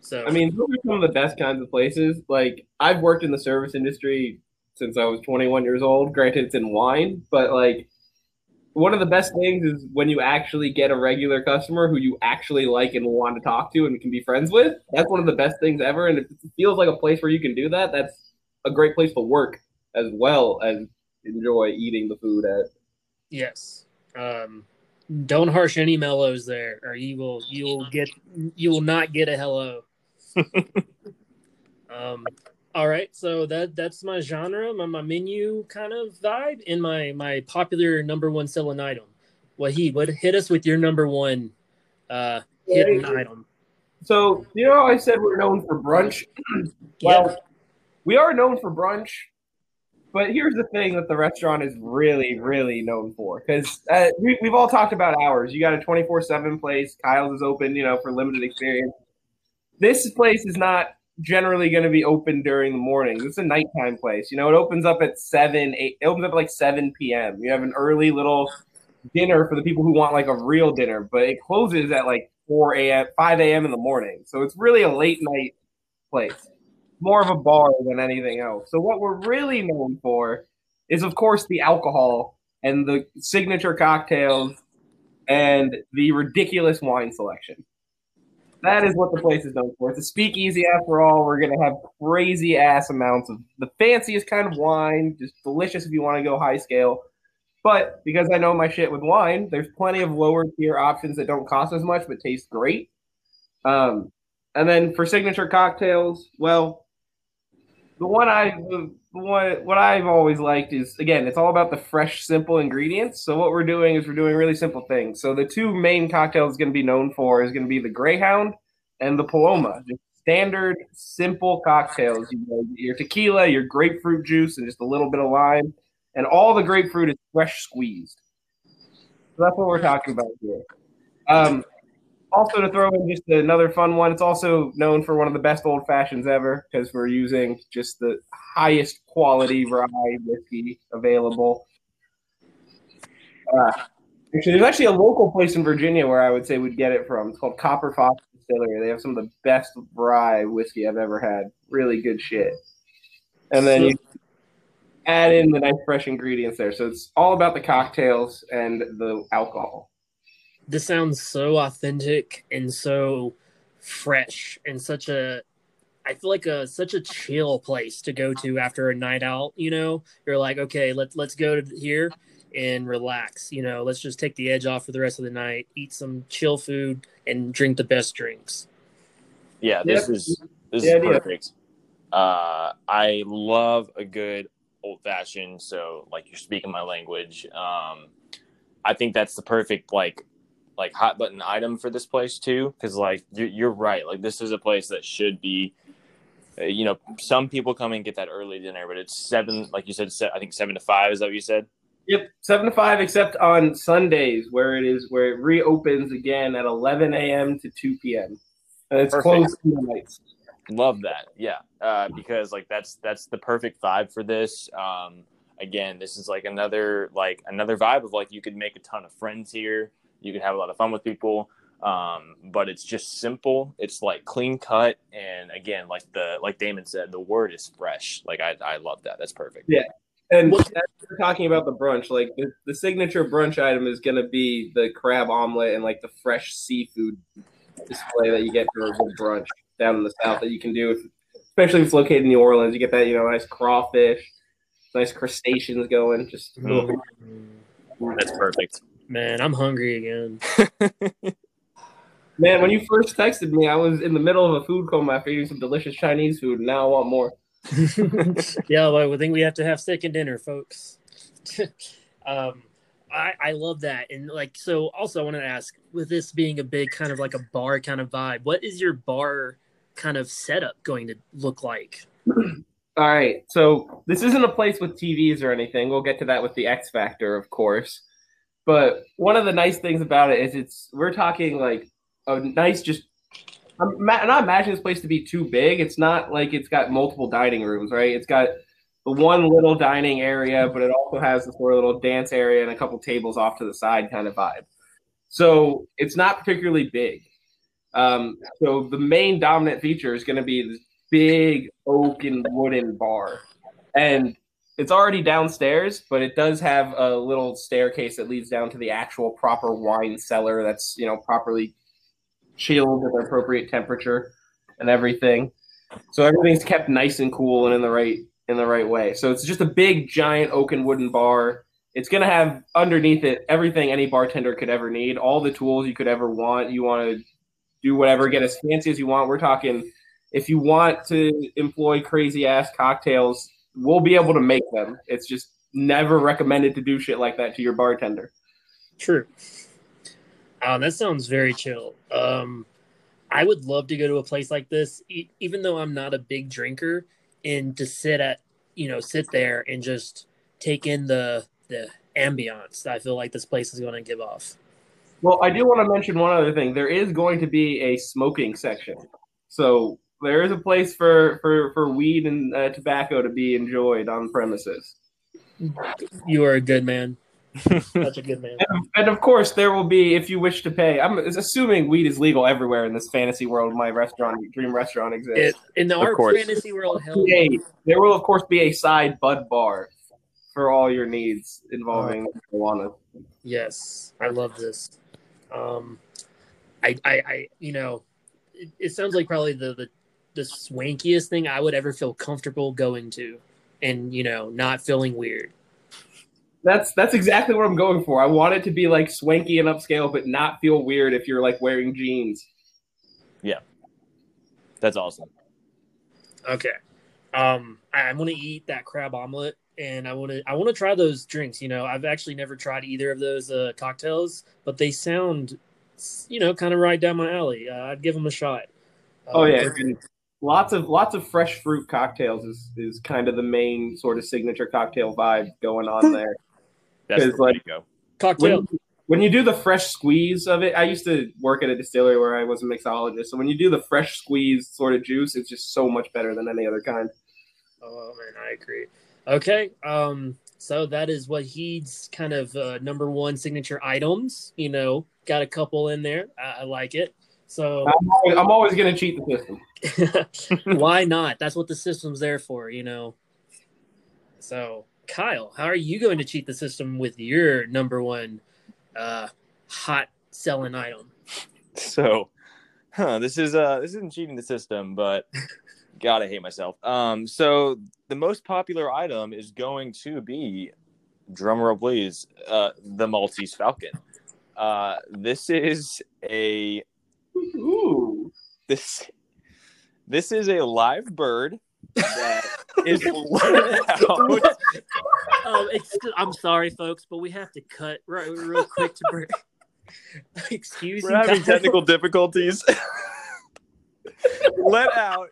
Speaker 3: So I mean, those are some of the best kinds of places. Like I've worked in the service industry since I was 21 years old. Granted, it's in wine, but like one of the best things is when you actually get a regular customer who you actually like and want to talk to and can be friends with. That's one of the best things ever. And if it feels like a place where you can do that, that's a great place to work as well as enjoy eating the food at.
Speaker 1: Yes. Um, don't harsh any mellows there, or you will you will get you will not get a hello. um, all right, so that that's my genre, my, my menu kind of vibe, and my my popular number one selling item. What he would hit us with your number one uh hidden yeah. item.
Speaker 3: So you know, I said we're known for brunch. well, yeah. we are known for brunch, but here's the thing that the restaurant is really, really known for because uh, we, we've all talked about hours. You got a 24 7 place. Kyle's is open, you know, for limited experience. This place is not generally going to be open during the morning. It's a nighttime place. You know, it opens up at 7, 8, it opens up like 7 p.m. You have an early little dinner for the people who want like a real dinner, but it closes at like 4 a.m., 5 a.m. in the morning. So it's really a late night place more of a bar than anything else. So what we're really known for is, of course, the alcohol and the signature cocktails and the ridiculous wine selection. That is what the place is known for. It's a speakeasy after all. We're gonna have crazy ass amounts of the fanciest kind of wine, just delicious if you want to go high scale. But because I know my shit with wine, there's plenty of lower tier options that don't cost as much but taste great. Um, and then for signature cocktails, well, the one I the one what I've always liked is again, it's all about the fresh, simple ingredients. So what we're doing is we're doing really simple things. So the two main cocktails going to be known for is going to be the Greyhound and the Paloma. Just standard, simple cocktails. You know, your tequila, your grapefruit juice, and just a little bit of lime, and all the grapefruit is fresh squeezed. So that's what we're talking about here. Um, also to throw in just another fun one, it's also known for one of the best old fashions ever because we're using just the highest quality rye whiskey available. Uh, actually, there's actually a local place in Virginia where I would say we'd get it from. It's called Copper Fox Distillery. They have some of the best rye whiskey I've ever had. Really good shit. And then you add in the nice fresh ingredients there. So it's all about the cocktails and the alcohol
Speaker 1: this sounds so authentic and so fresh and such a I feel like a such a chill place to go to after a night out, you know. You're like, okay, let's let's go to here and relax, you know. Let's just take the edge off for the rest of the night, eat some chill food and drink the best drinks.
Speaker 2: Yeah, this yep. is this yeah, is perfect. Yeah. Uh I love a good old fashioned, so like you're speaking my language. Um I think that's the perfect like like hot button item for this place too because like you're, you're right. Like this is a place that should be uh, you know some people come and get that early dinner but it's seven like you said i think seven to five is that what you said?
Speaker 3: Yep seven to five except on sundays where it is where it reopens again at 11 a.m to 2 p.m and it's Perfect. closed nights.
Speaker 2: Love that yeah uh, because like that's that's the perfect vibe for this. Um again this is like another like another vibe of like you could make a ton of friends here you can have a lot of fun with people. Um, but it's just simple. It's like clean cut, and again, like the like Damon said, the word is fresh. Like I I love that. That's perfect.
Speaker 3: Yeah. And we're talking about the brunch, like the, the signature brunch item is going to be the crab omelet and like the fresh seafood display that you get for a good brunch down in the south that you can do, if, especially if it's located in New Orleans. You get that, you know, nice crawfish, nice crustaceans going. Just mm.
Speaker 2: that's perfect.
Speaker 1: Man, I'm hungry again.
Speaker 3: Man, when you first texted me, I was in the middle of a food coma after eating some delicious Chinese food, and now I want more.
Speaker 1: yeah, well, I think we have to have second dinner, folks. um, I, I love that. And like, so also I want to ask with this being a big kind of like a bar kind of vibe, what is your bar kind of setup going to look like?
Speaker 3: All right. So this isn't a place with TVs or anything. We'll get to that with the X Factor, of course. But one of the nice things about it is it's we're talking like a nice just I'm not imagining this place to be too big. It's not like it's got multiple dining rooms, right? It's got the one little dining area, but it also has of little dance area and a couple tables off to the side kind of vibe. So it's not particularly big. Um, so the main dominant feature is going to be this big oak and wooden bar, and it's already downstairs, but it does have a little staircase that leads down to the actual proper wine cellar that's you know properly chilled at the appropriate temperature and everything. So everything's kept nice and cool and in the right in the right way. So it's just a big giant oak and wooden bar. It's gonna have underneath it everything any bartender could ever need, all the tools you could ever want. You want to do whatever, get as fancy as you want. We're talking if you want to employ crazy ass cocktails, we'll be able to make them. It's just never recommended to do shit like that to your bartender.
Speaker 1: True. Oh, that sounds very chill. Um, I would love to go to a place like this, e- even though I'm not a big drinker, and to sit at, you know, sit there and just take in the the ambiance. I feel like this place is going to give off.
Speaker 3: Well, I do want to mention one other thing. There is going to be a smoking section, so there is a place for for for weed and uh, tobacco to be enjoyed on premises.
Speaker 1: You are a good man. Such a good man.
Speaker 3: And, and, of course, there will be if you wish to pay. I'm assuming weed is legal everywhere in this fantasy world. My restaurant, dream restaurant, exists.
Speaker 1: It, in our fantasy world, hell
Speaker 3: yeah. there will of course be a side bud bar for all your needs involving uh, marijuana.
Speaker 1: Yes, I love this. Um, I, I, I you know, it, it sounds like probably the, the the swankiest thing I would ever feel comfortable going to, and you know, not feeling weird.
Speaker 3: That's that's exactly what I'm going for. I want it to be like swanky and upscale, but not feel weird if you're like wearing jeans.
Speaker 2: Yeah, that's awesome.
Speaker 1: Okay, um, I, am gonna eat that crab omelet, and I want to I want to try those drinks. You know, I've actually never tried either of those uh, cocktails, but they sound, you know, kind of right down my alley. Uh, I'd give them a shot.
Speaker 3: oh yeah, um, lots of lots of fresh fruit cocktails is is kind of the main sort of signature cocktail vibe going on there.
Speaker 2: That's the like, go.
Speaker 1: Cocktail.
Speaker 3: When, when, you do the fresh squeeze of it, I used to work at a distillery where I was a mixologist. So when you do the fresh squeeze sort of juice, it's just so much better than any other kind.
Speaker 1: Oh man, I agree. Okay, um, so that is Wahid's kind of uh, number one signature items. You know, got a couple in there. I, I like it. So
Speaker 3: I'm always, I'm always going to cheat the
Speaker 1: system. Why not? That's what the system's there for, you know. So Kyle, how are you going to cheat the system with your number one uh, hot selling item?
Speaker 2: So, huh, this is uh this isn't cheating the system, but God, I hate myself. Um, so the most popular item is going to be, drumroll please, uh, the Maltese Falcon. Uh, this is a
Speaker 3: Ooh.
Speaker 2: this this is a live bird that is
Speaker 1: um, I'm sorry, folks, but we have to cut right, real quick to break. Excuse me.
Speaker 2: We're having technical difficulties. Let out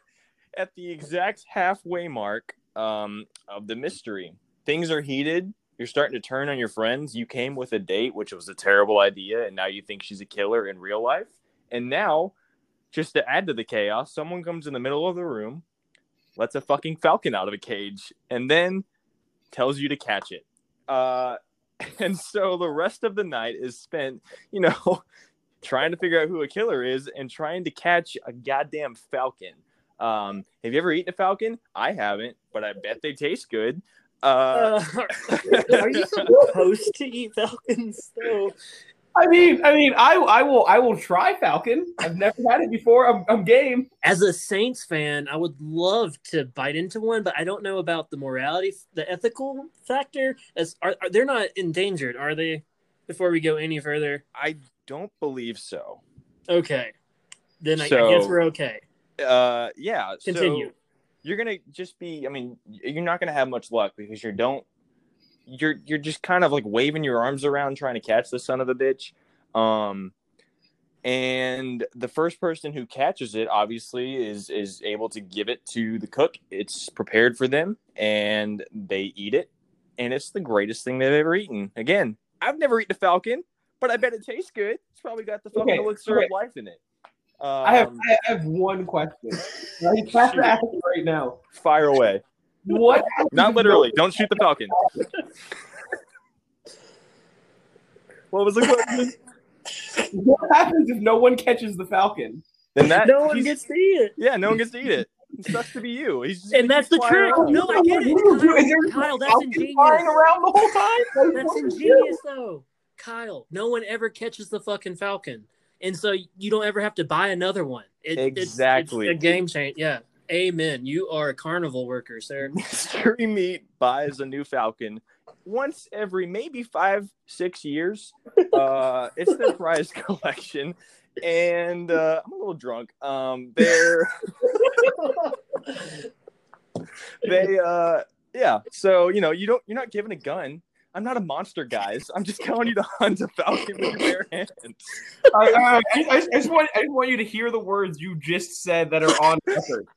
Speaker 2: at the exact halfway mark um, of the mystery. Things are heated. You're starting to turn on your friends. You came with a date, which was a terrible idea, and now you think she's a killer in real life. And now, just to add to the chaos, someone comes in the middle of the room, lets a fucking falcon out of a cage, and then tells you to catch it. Uh, and so the rest of the night is spent, you know, trying to figure out who a killer is and trying to catch a goddamn falcon. Um, have you ever eaten a falcon? I haven't, but I bet they taste good. Uh,
Speaker 1: uh, are you supposed to eat falcons though?
Speaker 3: I mean, I mean, I I will I will try Falcon. I've never had it before. I'm, I'm game.
Speaker 1: As a Saints fan, I would love to bite into one, but I don't know about the morality, the ethical factor. As are, are they're not endangered, are they? Before we go any further,
Speaker 2: I don't believe so.
Speaker 1: Okay, then I, so, I guess we're okay.
Speaker 2: Uh, yeah.
Speaker 1: Continue. So
Speaker 2: you're gonna just be. I mean, you're not gonna have much luck because you don't you're you're just kind of like waving your arms around trying to catch the son of a bitch. Um, and the first person who catches it obviously is is able to give it to the cook it's prepared for them and they eat it and it's the greatest thing they've ever eaten again i've never eaten a falcon but i bet it tastes good it's probably got the fucking
Speaker 3: Okay,
Speaker 2: elixir
Speaker 3: okay.
Speaker 2: of life in it
Speaker 3: I have
Speaker 2: Um,
Speaker 3: I have one question. I have to ask right now.
Speaker 2: fire away
Speaker 3: What?
Speaker 2: not literally don't shoot the falcon what was the question
Speaker 3: What happens if no one catches the falcon?
Speaker 2: then that
Speaker 1: no one gets to eat it.
Speaker 2: yeah no one gets to eat it it sucks to be you He's just
Speaker 1: And that's the trick.
Speaker 2: around.
Speaker 1: No, I get it.
Speaker 3: What do you do? Is there
Speaker 1: Kyle, that's
Speaker 3: falcon
Speaker 1: ingenious.
Speaker 3: flying around the whole time?
Speaker 1: That's
Speaker 3: what do you do?
Speaker 1: ingenious, though. Kyle, no one ever catches the fucking falcon, and so you don't ever have to buy another one. It, it's-
Speaker 2: Exactly.
Speaker 1: it's, a game change. Yeah, amen. You are a carnival worker, sir.
Speaker 2: Mystery Meat buys a new Falcon once every maybe five, six years. Uh, it's their prize collection, and uh, I'm a little drunk. Um, they're they uh, yeah. So you know, you don't you're not given a gun. I'm not a monster, guys. I'm just telling you to hunt a falcon with your bare hands.
Speaker 3: I, I, I, I just want I just want you to hear the words you just said that are on record.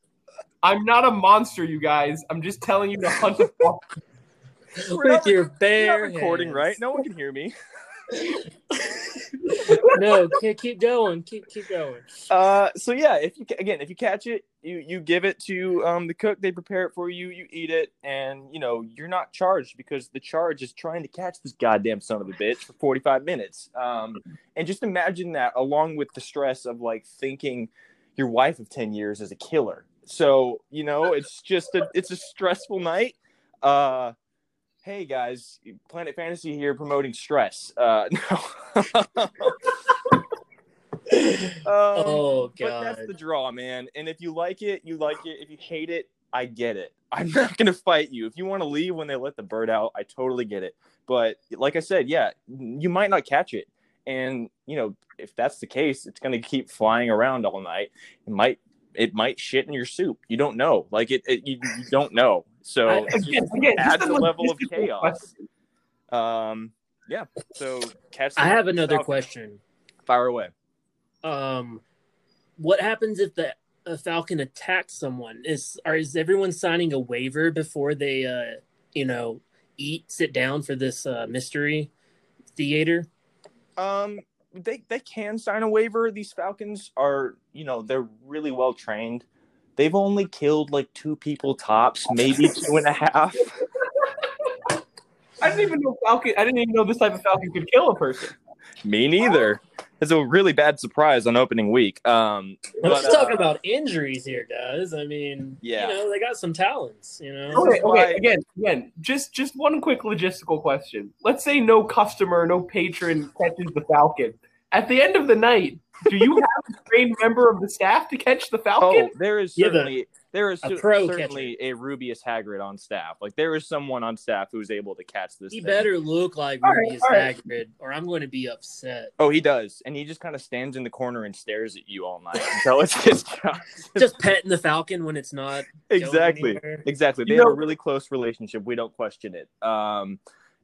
Speaker 3: I'm not a monster, you guys. I'm just telling you to hunt a falcon.
Speaker 2: We're
Speaker 1: With
Speaker 2: not-
Speaker 1: your
Speaker 2: You're
Speaker 1: bare
Speaker 2: not recording,
Speaker 1: hands.
Speaker 2: right? No one can hear me.
Speaker 1: no, keep, keep going. Keep keep going.
Speaker 2: Uh, so yeah, if you ca- again, if you catch it, you you give it to um the cook. They prepare it for you. You eat it, and you know you're not charged because the charge is trying to catch this goddamn son of a bitch for 45 minutes. Um, and just imagine that along with the stress of like thinking your wife of 10 years is a killer. So you know it's just a it's a stressful night. Uh. Hey guys, Planet Fantasy here promoting stress. Uh, no. Um,
Speaker 1: Oh
Speaker 2: but
Speaker 1: god.
Speaker 2: that's the draw, man. And if you like it, you like it. If you hate it, I get it. I'm not gonna fight you. If you want to leave when they let the bird out, I totally get it. But like I said, yeah, you might not catch it. And you know, if that's the case, it's gonna keep flying around all night. It might it might shit in your soup. You don't know. Like it, it you, you don't know. So
Speaker 1: I-
Speaker 3: Again, again,
Speaker 2: adds a level of chaos.
Speaker 3: question.
Speaker 2: Um, yeah. So catch.
Speaker 1: I have another
Speaker 2: falcon.
Speaker 1: question.
Speaker 2: Fire away.
Speaker 1: Um, what happens if the a falcon attacks someone? Is or is everyone signing a waiver before they, uh, you know, eat sit down for this uh, mystery theater?
Speaker 2: Um, they they can sign a waiver. These Falcons are, you know, they're really well trained. They've only killed like two people tops, maybe two and a half.
Speaker 3: I didn't even know falcon. I didn't even know this type of falcon could kill a person.
Speaker 2: Me neither. It's a really bad surprise on opening week. Um,
Speaker 1: I'm
Speaker 2: but,
Speaker 1: just
Speaker 2: uh,
Speaker 1: talking about injuries here, guys. I mean,
Speaker 2: Yeah.
Speaker 1: you know, they got some talents. You know,
Speaker 3: Okay,
Speaker 2: why-
Speaker 3: okay. Again, again, just just one quick logistical question. Let's say no customer, no patron catches the falcon. At the end of the night, do you have a trained member of the staff to catch the Falcon?
Speaker 2: oh,
Speaker 3: falcon?
Speaker 2: there is
Speaker 1: Yeah, the-
Speaker 2: certainly there is
Speaker 1: a
Speaker 2: cer-
Speaker 1: pro
Speaker 2: certainly a Rubeus Hagrid on staff. Like there is someone on staff who's able to catch this.
Speaker 1: he
Speaker 2: thing.
Speaker 1: better look like
Speaker 3: All right,
Speaker 1: Rubeus
Speaker 3: all right.
Speaker 1: Hagrid, or I'm going to be upset.
Speaker 2: Oh, he does, and he just kind of stands in the corner and stares at you all night until it's his job.
Speaker 1: Just petting the falcon when it's not
Speaker 2: exactly.
Speaker 1: anywhere.
Speaker 2: Exactly. They
Speaker 3: You
Speaker 2: have
Speaker 3: know-
Speaker 2: a really close relationship. We don't question it. Um,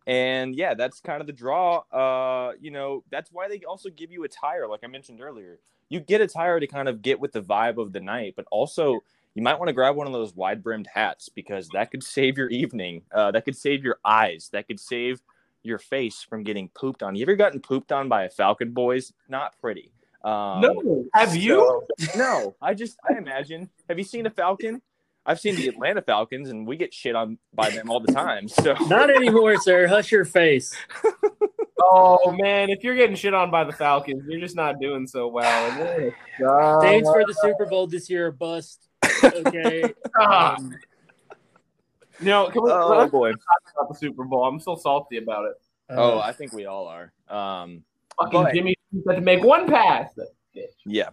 Speaker 2: and yeah, that's kind of the draw. Uh, you know, that's why they also give you a tire, like I mentioned earlier. You get a tire to kind of get with the vibe of the night, but also you might want to grab one of those wide brimmed hats because that could save your evening. Uh, that could save your eyes. That could save your face from getting pooped on. You ever gotten pooped on by a falcon, boys? Not pretty. Um,
Speaker 3: no. Have you?
Speaker 2: so- no, I just I imagine. Have you seen a falcon? I've seen the Atlanta Falcons, and we get shit on by them all the time. So
Speaker 1: Not anymore, sir. Hush your face.
Speaker 3: Oh man, if you're getting shit on by the Falcons, you're just not doing so well.
Speaker 1: Thanks for the Super Bowl this year bust. Okay.
Speaker 3: ah.
Speaker 1: Um,
Speaker 3: you know, can we,
Speaker 2: oh
Speaker 3: let's
Speaker 2: boy.
Speaker 3: talk about the Super Bowl. I'm still salty about it.
Speaker 2: Oh,
Speaker 1: uh,
Speaker 2: I think we all are. Um,
Speaker 3: Fucking
Speaker 2: But-
Speaker 3: Jimmy had to make one pass.
Speaker 2: yeah,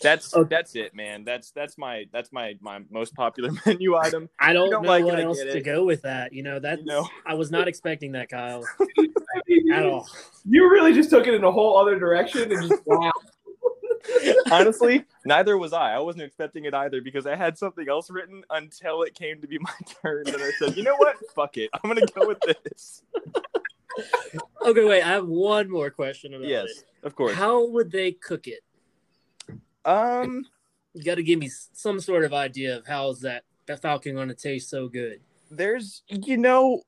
Speaker 2: that's
Speaker 1: Okay.
Speaker 2: that's it, man. That's that's my that's my my most popular menu item.
Speaker 1: I don't,
Speaker 2: don't
Speaker 1: know
Speaker 2: like
Speaker 1: what
Speaker 2: I
Speaker 1: else to
Speaker 2: it.
Speaker 1: go with that. You know, that
Speaker 2: You know.
Speaker 1: I was not expecting that, Kyle, at all.
Speaker 3: You really just took it in a whole other direction and just wow.
Speaker 2: Honestly, neither was I. I wasn't expecting it either because I had something else written until it came to be my turn, and I said, you know what? Fuck it. I'm gonna go with this.
Speaker 1: okay, wait. I have one more question about
Speaker 2: yes,
Speaker 1: it.
Speaker 2: of course.
Speaker 1: How would they cook it?
Speaker 2: Um,
Speaker 1: You got to give me some sort of idea of how's that that falcon going to taste so good.
Speaker 2: there's you know,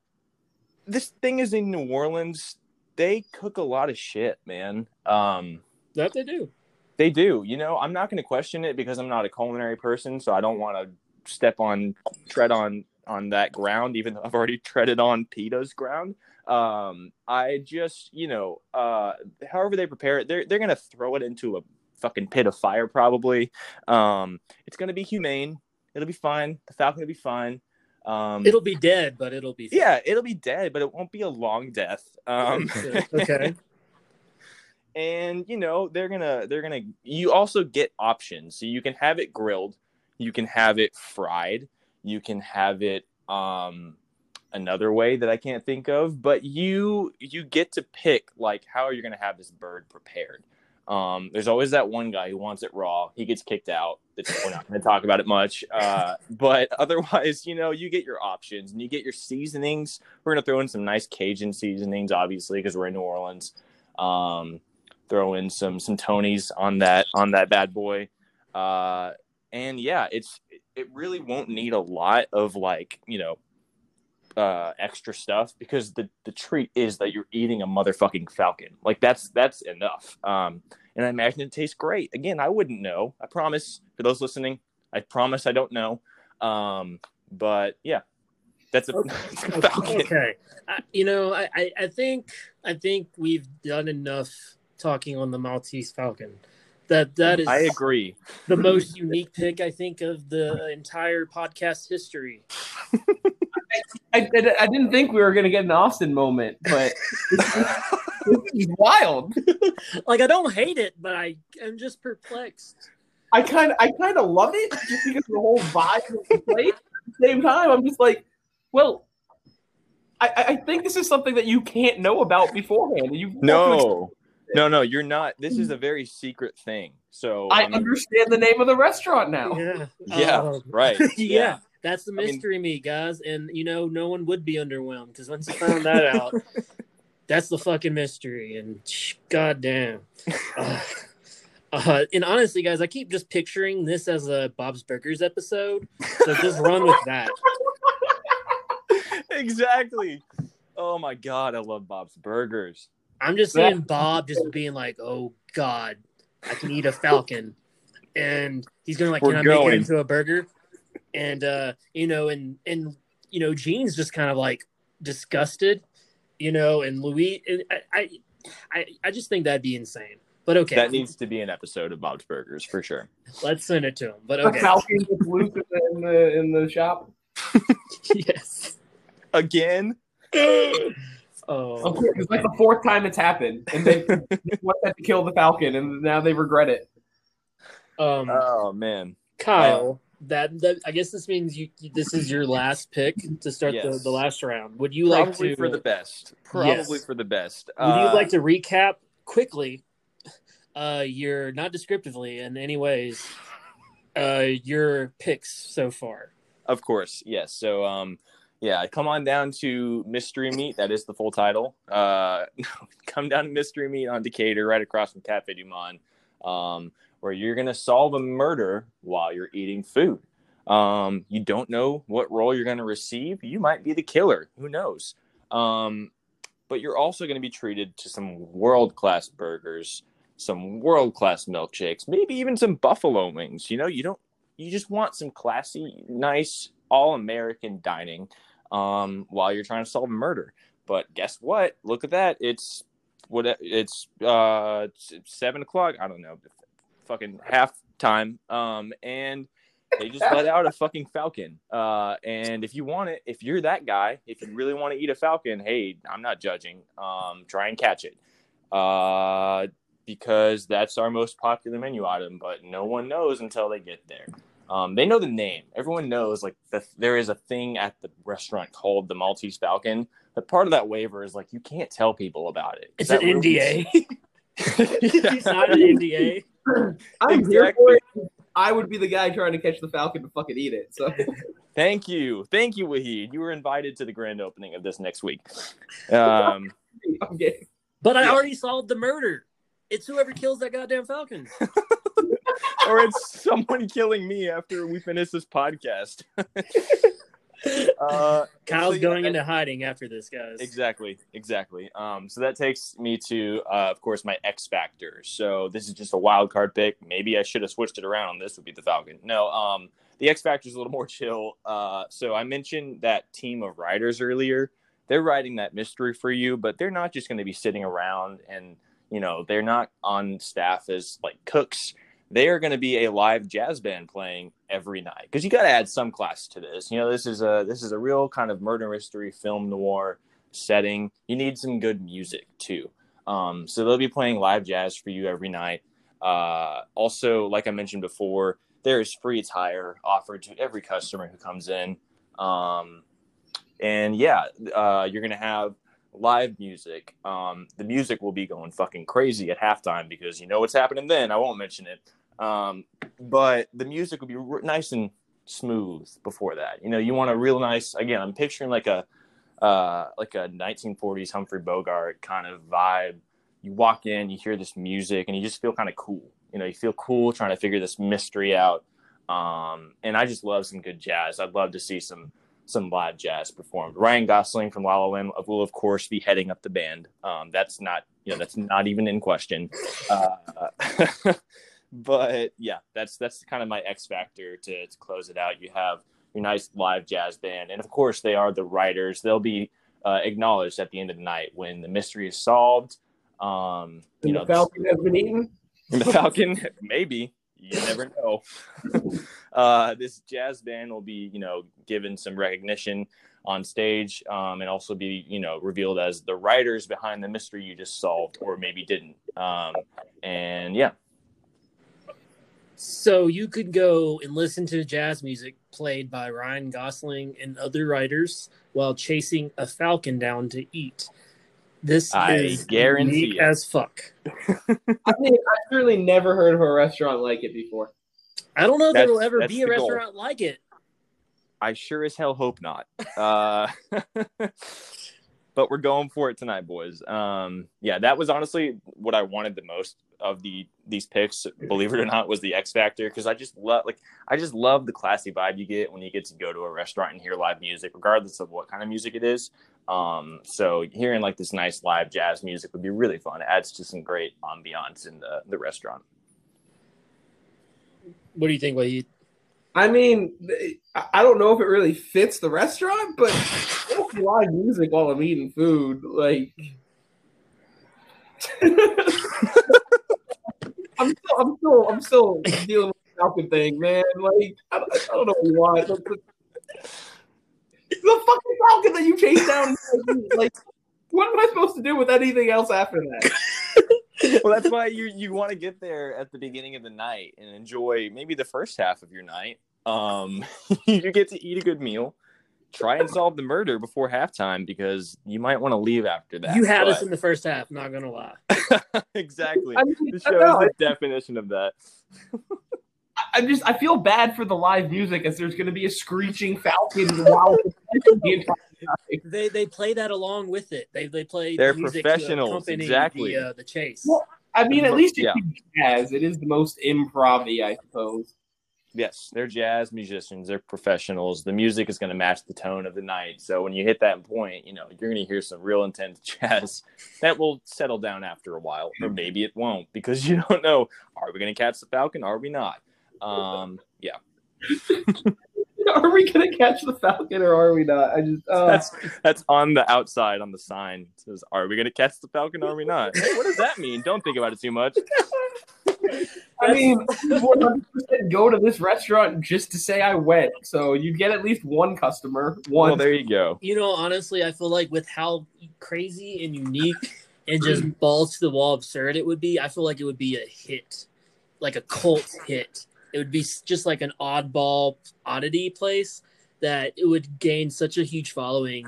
Speaker 2: this thing is in New Orleans. They cook a lot of shit, man. Um,
Speaker 1: That they do.
Speaker 2: They do. You know, I'm not going to question it because I'm not a culinary person, so I don't want to step on, tread on on that ground, even though I've already treaded on PETA's ground. Um, I just, you know, uh, however they prepare it, they're they're going to throw it into a fucking pit of fire, probably. Um, it's going to be humane. It'll be fine. The falcon will be fine. Um,
Speaker 1: It'll be dead, but it'll be
Speaker 2: yeah, it'll be dead, but it won't be a long death. Um,
Speaker 1: okay.
Speaker 2: And you know they're gonna they're gonna you also get options. So you can have it grilled you can have it fried you can have it um another way that i can't think of but you you get to pick like how are you gonna have this bird prepared. Um there's always that one guy who wants it raw. He gets kicked out. We're not gonna talk about it much uh but otherwise you know you get your options and you get your seasonings. We're gonna throw in some nice cajun seasonings obviously because we're in new orleans. Um throw in some some Tonys on that on that bad boy. Uh, and yeah, it's it really won't need a lot of like you know uh, extra stuff because the the treat is that you're eating a motherfucking falcon. Like that's that's enough. Um, and I imagine it tastes great. Again, I wouldn't know. I promise for those listening, I promise I don't know. Um, but yeah, that's a, a falcon.
Speaker 1: Okay. I, you know, I, I think I think we've done enough talking on the Maltese Falcon. That that is
Speaker 2: I agree.
Speaker 1: the most unique pick I think of the entire podcast history.
Speaker 3: I, I, I didn't think we were going to get an Austin moment, but this is wild.
Speaker 1: Like I don't hate it, but I am just perplexed.
Speaker 3: I kind of I kind of love it just because the whole vibe of the place. At the same time, I'm just like, well, I, I- I think this is something that you can't know about beforehand. You
Speaker 2: No, no, no, you're not. This is a very secret thing. So
Speaker 3: I
Speaker 2: um,
Speaker 3: understand the name of the restaurant now.
Speaker 1: Yeah.
Speaker 2: Yeah,
Speaker 1: Um,
Speaker 2: right.
Speaker 1: yeah. That's the
Speaker 2: I mean-
Speaker 1: mystery meat, guys. And you know, no one would be underwhelmed because once you found that out, that's the fucking mystery. And sh- goddamn. Uh, uh, and honestly, guys, I keep just picturing this as a Bob's Burgers episode. So just run with that.
Speaker 2: exactly. Oh my god, I love Bob's Burgers.
Speaker 1: I'm just seeing Bob just being like, "Oh God, I can eat a falcon," and he's gonna like,
Speaker 2: We're
Speaker 1: "Can I make it into a burger?" And uh, you know, and and you know, Gene's just kind of like disgusted, you know, and Louise, and I, I, I, I just think that'd be insane. But okay,
Speaker 2: That needs to be an episode of Bob's Burgers for sure.
Speaker 1: let's send it to him. But
Speaker 3: The
Speaker 1: okay,
Speaker 3: Falcon with Luke in the in the shop.
Speaker 1: yes.
Speaker 2: Again?
Speaker 1: Oh,
Speaker 3: It's like the fourth time it's happened, and they, they want that to kill the Falcon, and now they regret it.
Speaker 1: um,
Speaker 2: Oh man.
Speaker 1: Kyle, that, that I guess this means you. This is your last pick to start the,
Speaker 2: Yes.
Speaker 1: the last round. Would you like to
Speaker 2: for the best. Probably
Speaker 1: Yes.
Speaker 2: for the best.
Speaker 1: Would
Speaker 2: Uh,
Speaker 1: you like to recap quickly uh your not descriptively in any ways uh your picks so far?
Speaker 2: Of course, yes. So, um, yeah, come on down to Mystery Meat. That is the full title. Uh, come down to Mystery Meat on Decatur, right across from Cafe Du Monde, um, where you're gonna solve a murder while you're eating food. Um, you don't know what role you're gonna receive. You might be the killer. Who knows? Um, but you're also gonna be treated to some world class burgers, some world class milkshakes, maybe even some buffalo wings. You know, you don't you just want some classy, nice, all American dining um, while you're trying to solve a murder. But guess what? Look at that. It's what it's uh seven o'clock. I don't know, fucking half time. Um, and they just let out a fucking falcon. Uh, and if you want it, if you're that guy, if you really want to eat a falcon, hey, I'm not judging. Um, try and catch it. Uh, because that's our most popular menu item, but no one knows until they get there. Um, they know the name. Everyone knows like the, there is a thing at the restaurant called the Maltese Falcon. But part of that waiver is like you can't tell people about it.
Speaker 1: It's
Speaker 2: That
Speaker 1: an
Speaker 2: ruins-
Speaker 1: NDA. you signed an NDA.
Speaker 3: I'm here for it. I would be the guy trying to catch the Falcon to fucking eat it. So
Speaker 2: Thank you, thank you, Wahid. You were invited to the grand opening of this next week. Um,
Speaker 3: I'm.
Speaker 1: But I already solved the murder. It's whoever kills that goddamn falcon.
Speaker 2: or it's someone killing me after we finish this podcast.
Speaker 1: uh, Kyle's so, going into hiding after this, guys.
Speaker 2: Exactly, exactly. Um, so that takes me to, uh, of course, my X factor. So this is just a wild card pick. Maybe I should have switched it around. This would be the Falcon. No, um, the X factor is a little more chill. Uh, so I mentioned that team of writers earlier. They're writing that mystery for you, but they're not just going to be sitting around and you know they're not on staff as like cooks they are going to be a live jazz band playing every night because you got to add some class to this. You know, this is a this is a real kind of murder mystery film noir setting. You need some good music too. Um, so they'll be playing live jazz for you every night. Uh, also, like I mentioned before, there is free attire offered to every customer who comes in. Um, and yeah, uh, you're gonna have live music. Um, the music will be going fucking crazy at halftime because you know what's happening then. I won't mention it. Um, but the music would be r- nice and smooth before that. You know, you want a real nice. Again, I'm picturing like a uh, like a 1940s Humphrey Bogart kind of vibe. You walk in, you hear this music, and you just feel kind of cool. You know, you feel cool trying to figure this mystery out. Um, and I just love some good jazz. I'd love to see some some live jazz performed. Ryan Gosling from La La Land will, of course, be heading up the band. Um, that's not, you know, that's not even in question. Uh, but yeah, that's that's kind of my X factor to, to close it out. You have your nice live jazz band, and of course, they are the writers. They'll be uh, acknowledged at the end of the night when the mystery is solved. Um, you know,
Speaker 3: the Falcon has been eaten.
Speaker 2: The Falcon, maybe you never know. uh, this jazz band will be, you know, given some recognition on stage, um, and also be, you know, revealed as the writers behind the mystery you just solved, or maybe didn't. Um, and yeah,
Speaker 1: so you could go and listen to jazz music played by Ryan Gosling and other writers while chasing a falcon down to eat. This I is guarantee as fuck.
Speaker 3: I mean, I've really never heard of a restaurant like it before.
Speaker 1: I don't know if there will ever be a restaurant goal. like it.
Speaker 2: I sure as hell hope not. Uh, but we're going for it tonight, boys. Um, yeah, that was honestly what I wanted the most of the these picks, believe it or not, was the X Factor because I just love like I just love the classy vibe you get when you get to go to a restaurant and hear live music, regardless of what kind of music it is. Um, so hearing like this nice live jazz music would be really fun. It adds to some great ambiance in the the restaurant.
Speaker 1: What do you think, Wahid?
Speaker 3: I mean, I don't know if it really fits the restaurant, but live music while I'm eating food, like. I'm still, I'm still, I'm still dealing with the Falcon thing, man. Like, I, I don't know why. The, the, the fucking Falcon that you chased down, like, what am I supposed to do with anything else after that?
Speaker 2: well, that's why you you want to get there at the beginning of the night and enjoy maybe the first half of your night. Um, you get to eat a good meal, try and solve the murder before halftime because you might want to leave after that.
Speaker 1: You had but... us in the first half, not gonna lie.
Speaker 2: exactly. I mean, the show is the definition of that.
Speaker 3: I just I feel bad for the live music as there's going to be a screeching falcon while
Speaker 1: they they play that along with it. They they play
Speaker 2: they're the professionals exactly
Speaker 1: the, uh, the chase.
Speaker 3: Well, I mean, at least yeah. jazz. It is the most improv I suppose.
Speaker 2: Yes, they're jazz musicians. They're professionals. The music is going to match the tone of the night. So when you hit that point, you know you're going to hear some real intense jazz that will settle down after a while, or maybe it won't because you don't know. Are we going to catch the falcon? Are we not? Um, yeah.
Speaker 3: are we going to catch the falcon or are we not? I just uh...
Speaker 2: that's that's on the outside on the sign. It says, "Are we going to catch the falcon? Or are we not?" Hey, what does that mean? Don't think about it too much.
Speaker 3: I mean, 100% go to this restaurant just to say I went. So you get at least one customer. One.
Speaker 2: Well, there you go.
Speaker 1: You know, honestly, I feel like with how crazy and unique and just balls to the wall absurd it would be, I feel like it would be a hit, like a cult hit. It would be just like an oddball oddity place that it would gain such a huge following.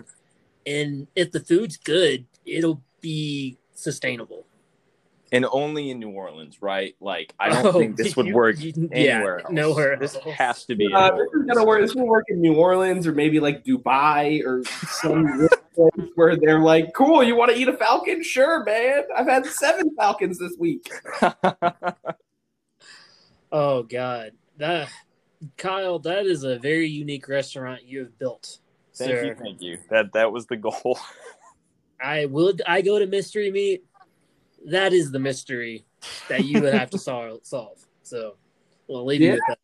Speaker 1: And if the food's good, it'll be sustainable.
Speaker 2: and only in New Orleans, right? Like I don't oh, think this would work you, anywhere. Yeah,
Speaker 1: nowhere.
Speaker 2: This has to be.
Speaker 3: Uh, this is gonna work. This will work in New Orleans or maybe like Dubai or some place where they're like, "Cool, you want to eat a falcon? Sure, man. I've had seven falcons this week."
Speaker 1: oh God, that Kyle, that is a very unique restaurant you have built.
Speaker 2: Thank sir. you, thank you. That that was the goal.
Speaker 1: I would I go to mystery meat that is the mystery that you would have to solve. solve. So we'll leave yeah. you with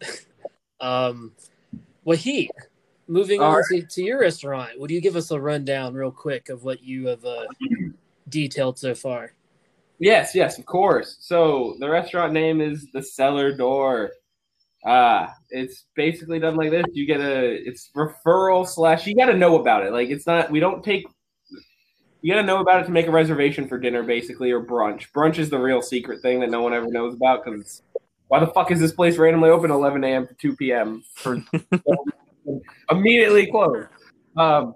Speaker 1: that. um, Wahid, moving All on right. to, to, your restaurant, would you give us a rundown real quick of what you have uh, detailed so far?
Speaker 3: Yes, yes, of course. So the restaurant name is the Cellar Door. Uh, it's basically done like this. You get a it's referral slash you got to know about it. Like it's not we don't take you got to know about it to make a reservation for dinner, basically, or brunch. Brunch is the real secret thing that no one ever knows about because why the fuck is this place randomly open 11 a.m. to 2 p.m. for immediately closed? Um,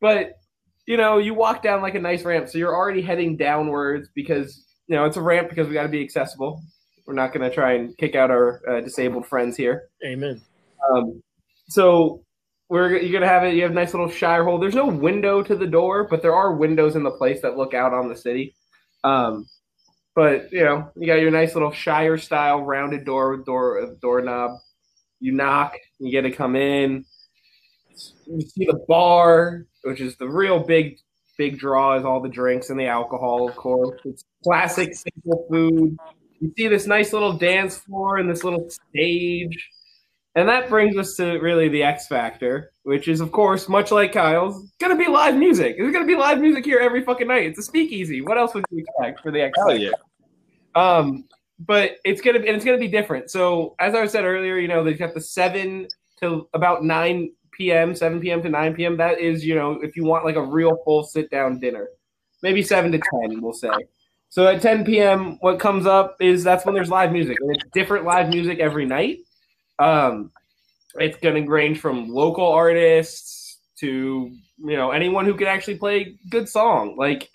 Speaker 3: but you know, you walk down like a nice ramp, so you're already heading downwards because you know it's a ramp because we got to be accessible. We're not going to try and kick out our uh, disabled friends here.
Speaker 1: Amen.
Speaker 3: Um, so we're you're gonna have it. You have a nice little shire hole. There's no window to the door, but there are windows in the place that look out on the city. Um, but you know, you got your nice little shire style rounded door with door doorknob. You knock, you get to come in. You see the bar, which is the real big big draw, is all the drinks and the alcohol, of course. It's classic simple food. You see this nice little dance floor and this little stage and that brings us to really the X factor, which is, of course, much like Kyle's, gonna be live music. There's gonna be live music here every fucking night. It's a speakeasy. What else would you expect for the X Factor? yeah. Um, but it's gonna be and it's gonna be different. So as I said earlier, you know, they've got the seven to about nine p.m., seven p.m. to nine p.m. That is, you know, if you want like a real full sit down dinner, maybe seven to ten, we'll say. So at 10 p.m., what comes up is that's when there's live music. And it's different live music every night. Um, it's going to range from local artists to you know anyone who can actually play good song. Like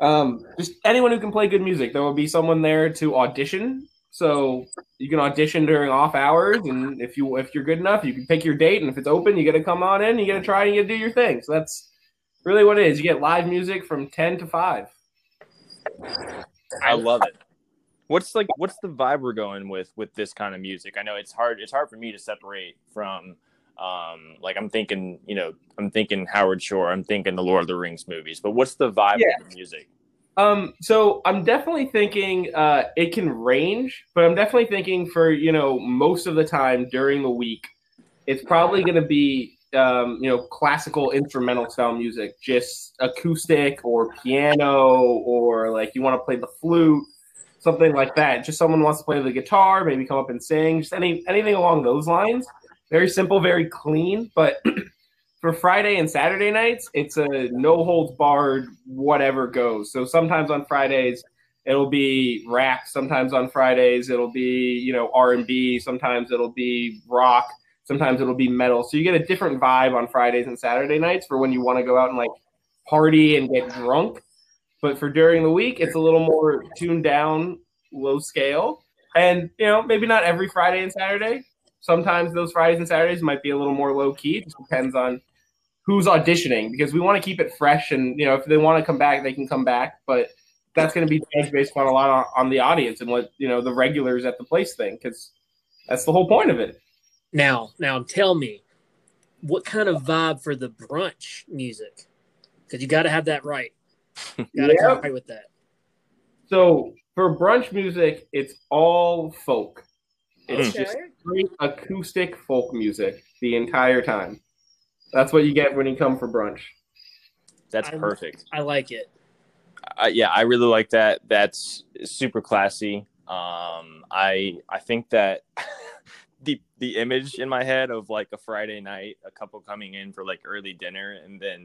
Speaker 3: um, just anyone who can play good music. There will be someone there to audition. So you can audition during off hours, and if you if you're good enough, you can pick your date. And if it's open, you got to come on in. You got to try and you got to do your thing. So that's really what it is. You get live music from ten to five.
Speaker 2: I love it what's like what's the vibe we're going with with this kind of music i know it's hard it's hard for me to separate from um like i'm thinking you know i'm thinking howard shore i'm thinking the lord of the rings movies but what's the vibe yeah. of the music
Speaker 3: um so i'm definitely thinking uh it can range but i'm definitely thinking for you know most of the time during the week it's probably going to be um, you know, classical instrumental style music, just acoustic or piano, or like you want to play the flute something like that. Just someone wants to play the guitar, maybe come up and sing, just any anything along those lines. Very simple, very clean. But for Friday and Saturday nights, it's a no holds barred, whatever goes. So sometimes on Fridays it'll be rap. Sometimes on Fridays it'll be you know R and B. Sometimes it'll be rock. Sometimes it'll be metal. So you get a different vibe on Fridays and Saturday nights for when you want to go out and like party and get drunk. But for during the week, it's a little more tuned down, low scale. And, you know, maybe not every Friday and Saturday. Sometimes those Fridays and Saturdays might be a little more low key. It just depends on who's auditioning because we want to keep it fresh. And, you know, if they want to come back, they can come back. But that's going to be judged based on a lot on, on the audience and what, you know, the regulars at the place think because that's the whole point of it.
Speaker 1: Now, now tell me, what kind of vibe for the brunch music? Because you got to have that right. Gotta yep. try with that.
Speaker 3: So for brunch music, it's all folk. It's okay. just acoustic folk music the entire time. That's what you get when you come for brunch.
Speaker 2: That's I, perfect.
Speaker 1: I like it.
Speaker 2: Uh, yeah, I really like that. That's super classy. Um, I I think that the the image in my head of like a Friday night, a couple coming in for like early dinner, and then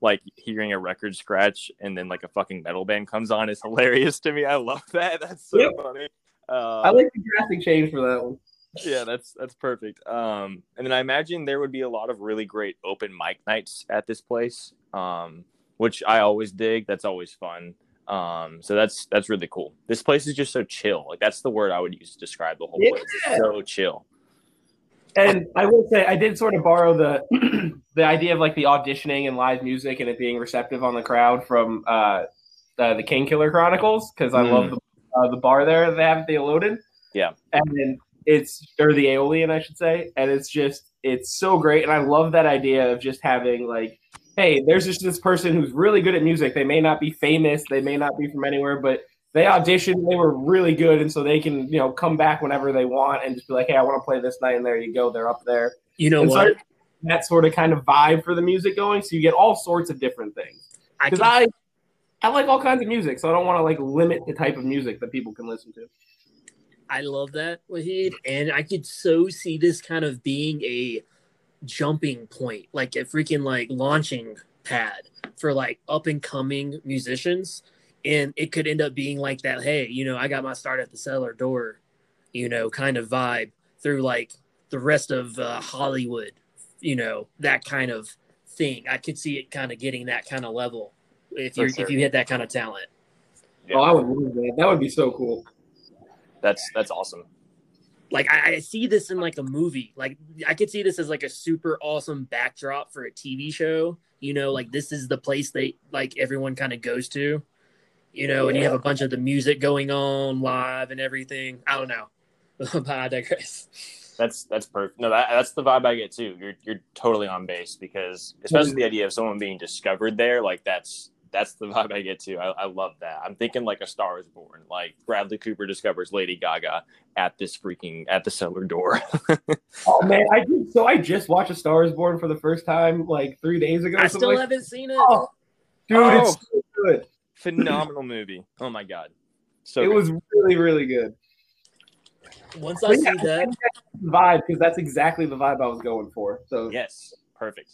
Speaker 2: like hearing a record scratch and then like a fucking metal band comes on is hilarious to me. I love that. That's so yep. funny.
Speaker 3: Uh, I like the drastic change for that one.
Speaker 2: Yeah, that's that's perfect. Um, and then I imagine there would be a lot of really great open mic nights at this place, um, which I always dig. That's always fun. Um, so that's that's really cool. This place is just so chill. Like that's the word I would use to describe the whole
Speaker 3: Yeah.
Speaker 2: place. It's so chill.
Speaker 3: And I will say, I did sort of borrow the the idea of like the auditioning and live music and it being receptive on the crowd from uh, the, the Kingkiller Chronicles because I
Speaker 2: Mm.
Speaker 3: love the, uh, the bar there they have the Elodin.
Speaker 2: Yeah.
Speaker 3: and then it's or the Eolian, I should say, and it's just it's so great, and I love that idea of just having like, hey, there's just this person who's really good at music. They may not be famous, they may not be from anywhere, but they auditioned, they were really good, and so they can you know come back whenever they want and just be like, hey, I want to play this night, and there you go, they're up there.
Speaker 1: You know
Speaker 3: And so
Speaker 1: what?
Speaker 3: that sort of kind of vibe for the music going, so you get all sorts of different things.
Speaker 1: I
Speaker 3: Because
Speaker 1: can,
Speaker 3: I I like all kinds of music, so I don't want to like limit the type of music that people can listen to.
Speaker 1: I love that, Wahid. And I could so see this kind of being a jumping point, like a freaking like launching pad for like up and coming musicians. And it could end up being like that, hey, you know, I got my start at the cellar door, you know, kind of vibe through like the rest of uh, Hollywood, you know, that kind of thing. I could see it kind of getting that kind of level if you
Speaker 2: sure.
Speaker 1: if you hit that kind of talent.
Speaker 2: Yeah.
Speaker 3: Oh, I would love that. That would be so cool.
Speaker 2: That's that's awesome.
Speaker 1: like I, I see this in like a movie like i could see this as like a super awesome backdrop for a tv show you know like this is the place they like everyone kind of goes to you know and you have a bunch of the music going on live and everything i don't know but i digress
Speaker 2: That's that's perfect. No, that, that's the vibe I get too. You're you're totally on base because especially the idea of someone being discovered there, like that's that's the vibe I get too. I, I love that. I'm thinking like a Star is Born, like Bradley Cooper discovers Lady Gaga at this freaking at the cellar door.
Speaker 3: Oh man, I did. So I just watched A Star Is Born for the first time like three days ago.
Speaker 1: i still
Speaker 3: like-
Speaker 1: haven't seen it
Speaker 3: Oh, dude,
Speaker 2: Oh.
Speaker 3: it's so good.
Speaker 2: Phenomenal movie. Oh my god. So
Speaker 3: it
Speaker 2: good.
Speaker 3: was really, really good.
Speaker 1: once i
Speaker 3: But
Speaker 1: see that
Speaker 3: the vibe because that's exactly the vibe I was going for. So
Speaker 2: yes, perfect.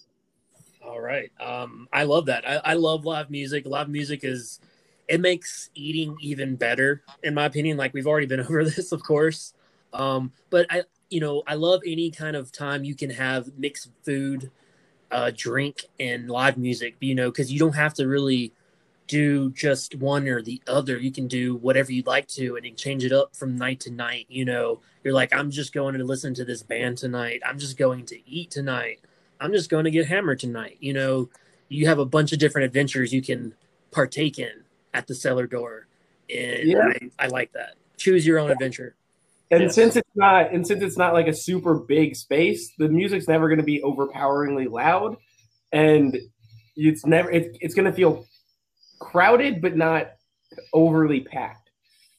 Speaker 1: All right. Um, I love that. I, I love live music. Live music is it makes eating even better, in my opinion. Like we've already been over this, of course. Um, but I you know, I love any kind of time you can have mixed food, uh, drink and live music, you know, because you don't have to really do just one or the other. You can do whatever you'd like to and change it up from night to night. You know, you're like, I'm just going to listen to this band tonight. I'm just going to eat tonight. I'm just going to get hammered tonight. You know, you have a bunch of different adventures you can partake in at the cellar door. And
Speaker 3: Yeah.
Speaker 1: I, I like that. Choose your own adventure.
Speaker 3: and
Speaker 2: Yes.
Speaker 3: since it's not and since it's not like a super big space, the music's never going to be overpoweringly loud, and it's never it, it's going to feel crowded but not overly packed.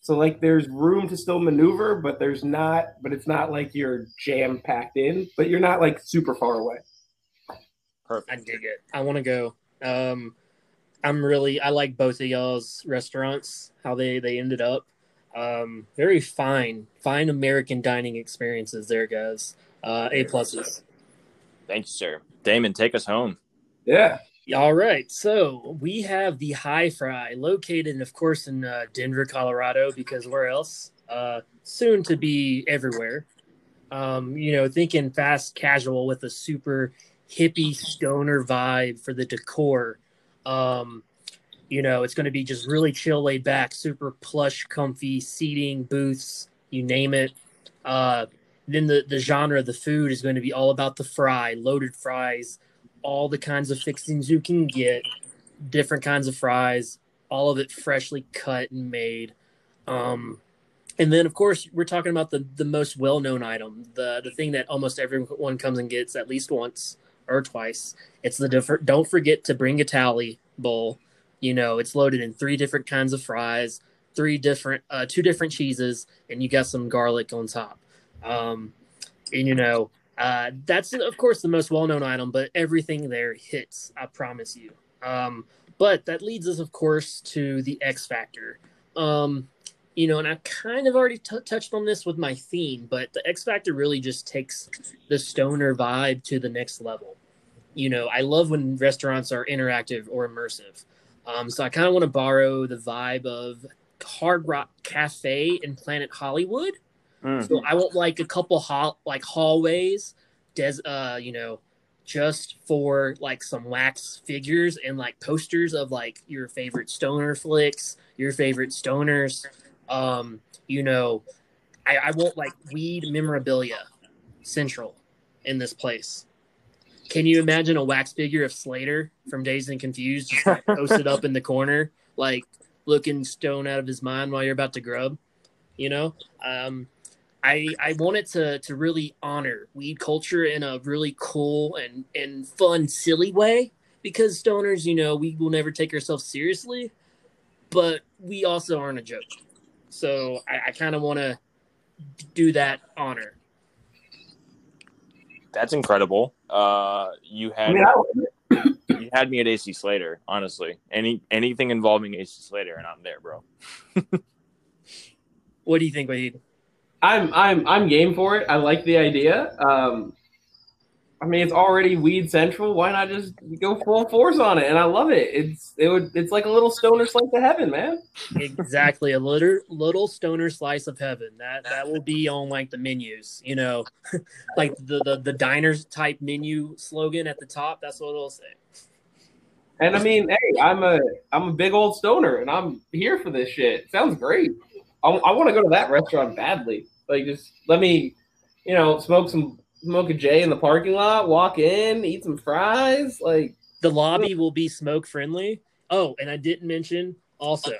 Speaker 3: So like there's room to still maneuver, but there's not but it's not like you're jam packed in, but you're not like super far away.
Speaker 1: I dig it. I want to go. Um, I'm really I like both of y'all's restaurants. How they they ended up. Um, very fine, fine American dining experiences there, guys. Uh, a pluses.
Speaker 2: Thank you, sir. Damon, take us home.
Speaker 3: Yeah.
Speaker 1: All right, so we have the High Fry, located, of course, in uh, Denver, Colorado, because where else? Uh, soon to be everywhere. Um, you know, thinking fast casual with a super hippie stoner vibe for the decor. Um, you know, it's going to be just really chill, laid back, super plush, comfy seating, booths, you name it. Uh, then the the genre of the food is going to be all about the fry, loaded fries, all the kinds of fixings you can get, different kinds of fries, all of it freshly cut and made. Um, and then, of course, we're talking about the the most well known item, the the thing that almost everyone comes and gets at least once or twice. It's the different. Don't forget to bring a tally bowl. You know, it's loaded in three different kinds of fries, three different, uh, two different cheeses, and you got some garlic on top. Um, and you know, uh, that's of course the most well-known item, but everything there hits. I promise you. Um, but that leads us, of course, to the X Factor. Um, you know, and I kind of already t- touched on this with my theme, but the X Factor really just takes the stoner vibe to the next level. You know, I love when restaurants are interactive or immersive. Um, so I kind of want to borrow the vibe of Hard Rock Cafe in Planet Hollywood.
Speaker 2: Mm.
Speaker 1: So I want like a couple hall like hallways, des uh, you know, just for like some wax figures and like posters of like your favorite stoner flicks, your favorite stoners. Um, you know, I, I want like weed memorabilia central in this place. Can you imagine a wax figure of Slater from Dazed and Confused just like, posted up in the corner, like looking stone out of his mind while you're about to grub? You know, um, I I wanted to to really honor weed culture in a really cool and and fun, silly way because stoners, you know, we will never take ourselves seriously, but we also aren't a joke. So I, I kind of want to do that honor.
Speaker 2: That's incredible. Uh, you had you had me at AC Slater. Honestly, any anything involving AC Slater, and I'm there, bro.
Speaker 1: what do you think, Wade?
Speaker 3: I'm I'm I'm game for it. I like the idea. Um, I mean, it's already weed central. Why not just go full force on it? And I love it. It's it would it's like a little stoner slice of heaven, man.
Speaker 1: Exactly, a little little stoner slice of heaven. That that will be on like the menus, you know, like the the the diners type menu slogan at the top. That's what it'll say.
Speaker 3: And I mean, hey, I'm a I'm a big old stoner, and I'm here for this shit. Sounds great. I, I want to go to that restaurant badly. Like, just let me, you know, smoke some smoke a J in the parking lot, walk in, eat some fries. Like
Speaker 1: the lobby will be smoke friendly. Oh, and I didn't mention also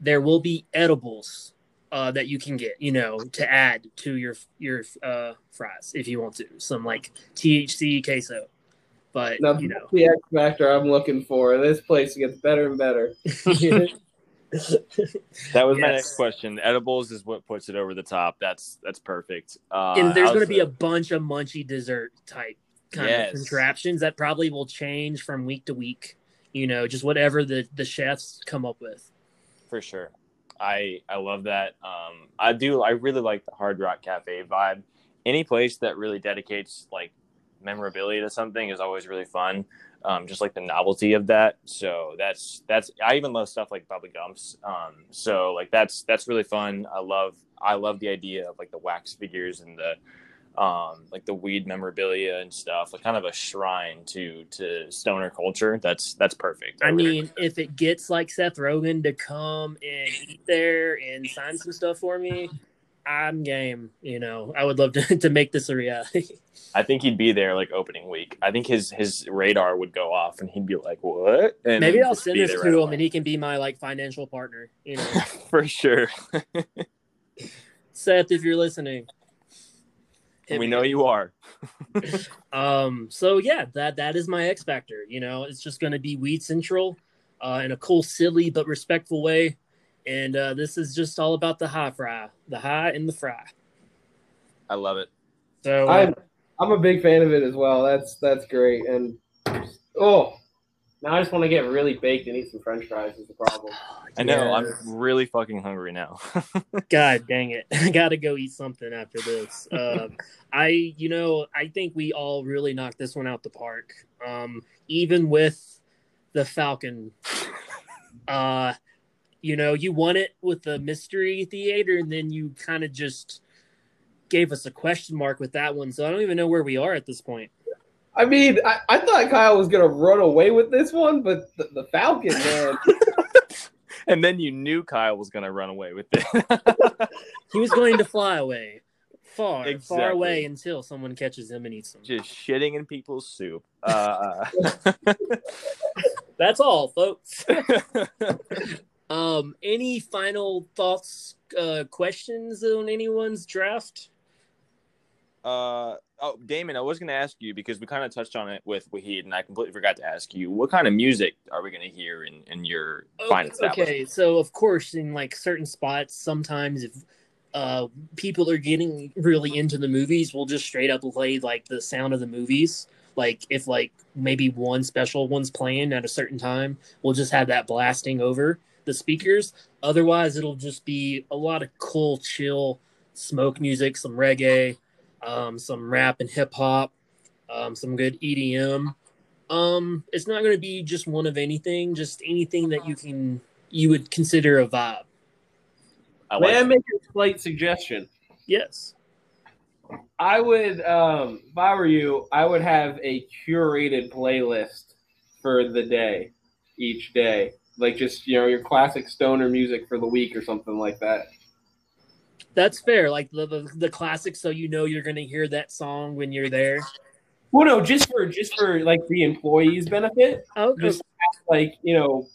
Speaker 1: there will be edibles uh, that you can get, you know, to add to your your uh, fries if you want to. Some like THC queso. But now, you know,
Speaker 3: the X factor I'm looking for. This place gets better and better.
Speaker 2: that was yes. my next question. Edibles is what puts it over the top. That's that's perfect.
Speaker 1: Uh, and there's going to be a bunch of munchy dessert type kind yes. of contraptions that probably will change from week to week. You know, just whatever the the chefs come up with.
Speaker 2: For sure, I I love that. Um, I do. I really like the Hard Rock Cafe vibe. Any place that really dedicates like memorabilia to something is always really fun um, just like the novelty of that. So that's that's I even love stuff like Bubba Gumps. Um, so like that's that's really fun. I love I love the idea of like the wax figures and the um, like the weed memorabilia and stuff, like kind of a shrine to to stoner culture. That's that's perfect.
Speaker 1: I, I mean, if it gets like Seth Rogen to come and eat there and sign some stuff for me, I'm game. You know, I would love to, to make this a reality.
Speaker 2: I think he'd be there like opening week. I think his his radar would go off and he'd be like, "What?" And
Speaker 1: Maybe I'll send this to right him away. and he can be my like financial partner. You know,
Speaker 2: for sure.
Speaker 1: Seth, if you're listening,
Speaker 2: we know you are.
Speaker 1: um. So yeah, that that is my X factor. You know, it's just going to be Weed Central, uh, in a cool, silly but respectful way and uh, this is just all about the high fry, the high and the fry.
Speaker 2: I love it.
Speaker 3: So uh, I'm I'm a big fan of it as well. That's that's great. And oh, now I just want to get really baked and eat some French fries. Is the problem?
Speaker 2: I know. I'm really fucking hungry now.
Speaker 1: God dang it! I gotta go eat something after this. Um, I, you know, I think we all really knocked this one out the park. Um, even with the Falcon. Uh, you know, you won it with the mystery theater, and then you kind of just gave us a question mark with that one. So I don't even know where we are at this point.
Speaker 3: I mean, I, I thought Kyle was gonna run away with this one, but the, the Falcon, man.
Speaker 2: and then you knew Kyle was gonna run away with it.
Speaker 1: he was going to fly away. Far, exactly. far away until someone catches him and eats him.
Speaker 2: Just shitting in people's soup. Uh...
Speaker 1: That's all, folks. Um, any final thoughts, uh, questions on anyone's draft?
Speaker 2: Uh, oh, Damon, I was going to ask you because we kind of touched on it with Wahid, and I completely forgot to ask you what kind of music are we going to hear in, in your okay, fine
Speaker 1: Okay, so of course, in like certain spots, sometimes if uh, people are getting really into the movies, we'll just straight up play like the sound of the movies. Like if like maybe one special one's playing at a certain time, we'll just have that blasting over the speakers. Otherwise, it'll just be a lot of cool, chill smoke music, some reggae, um, some rap and hip hop, um, some good EDM. Um, it's not going to be just one of anything, just anything that you can you would consider a vibe.
Speaker 3: I May I make a slight suggestion?
Speaker 1: Yes.
Speaker 3: I, I would, um, if I were you, I would have a curated playlist for the day, each day, like just you know your classic stoner music for the week or something like that.
Speaker 1: That's fair. Like the the, the classic, so you know you're gonna hear that song when you're there.
Speaker 3: Well, no, just for just for like the employees' benefit.
Speaker 1: Okay.
Speaker 3: Just like you know,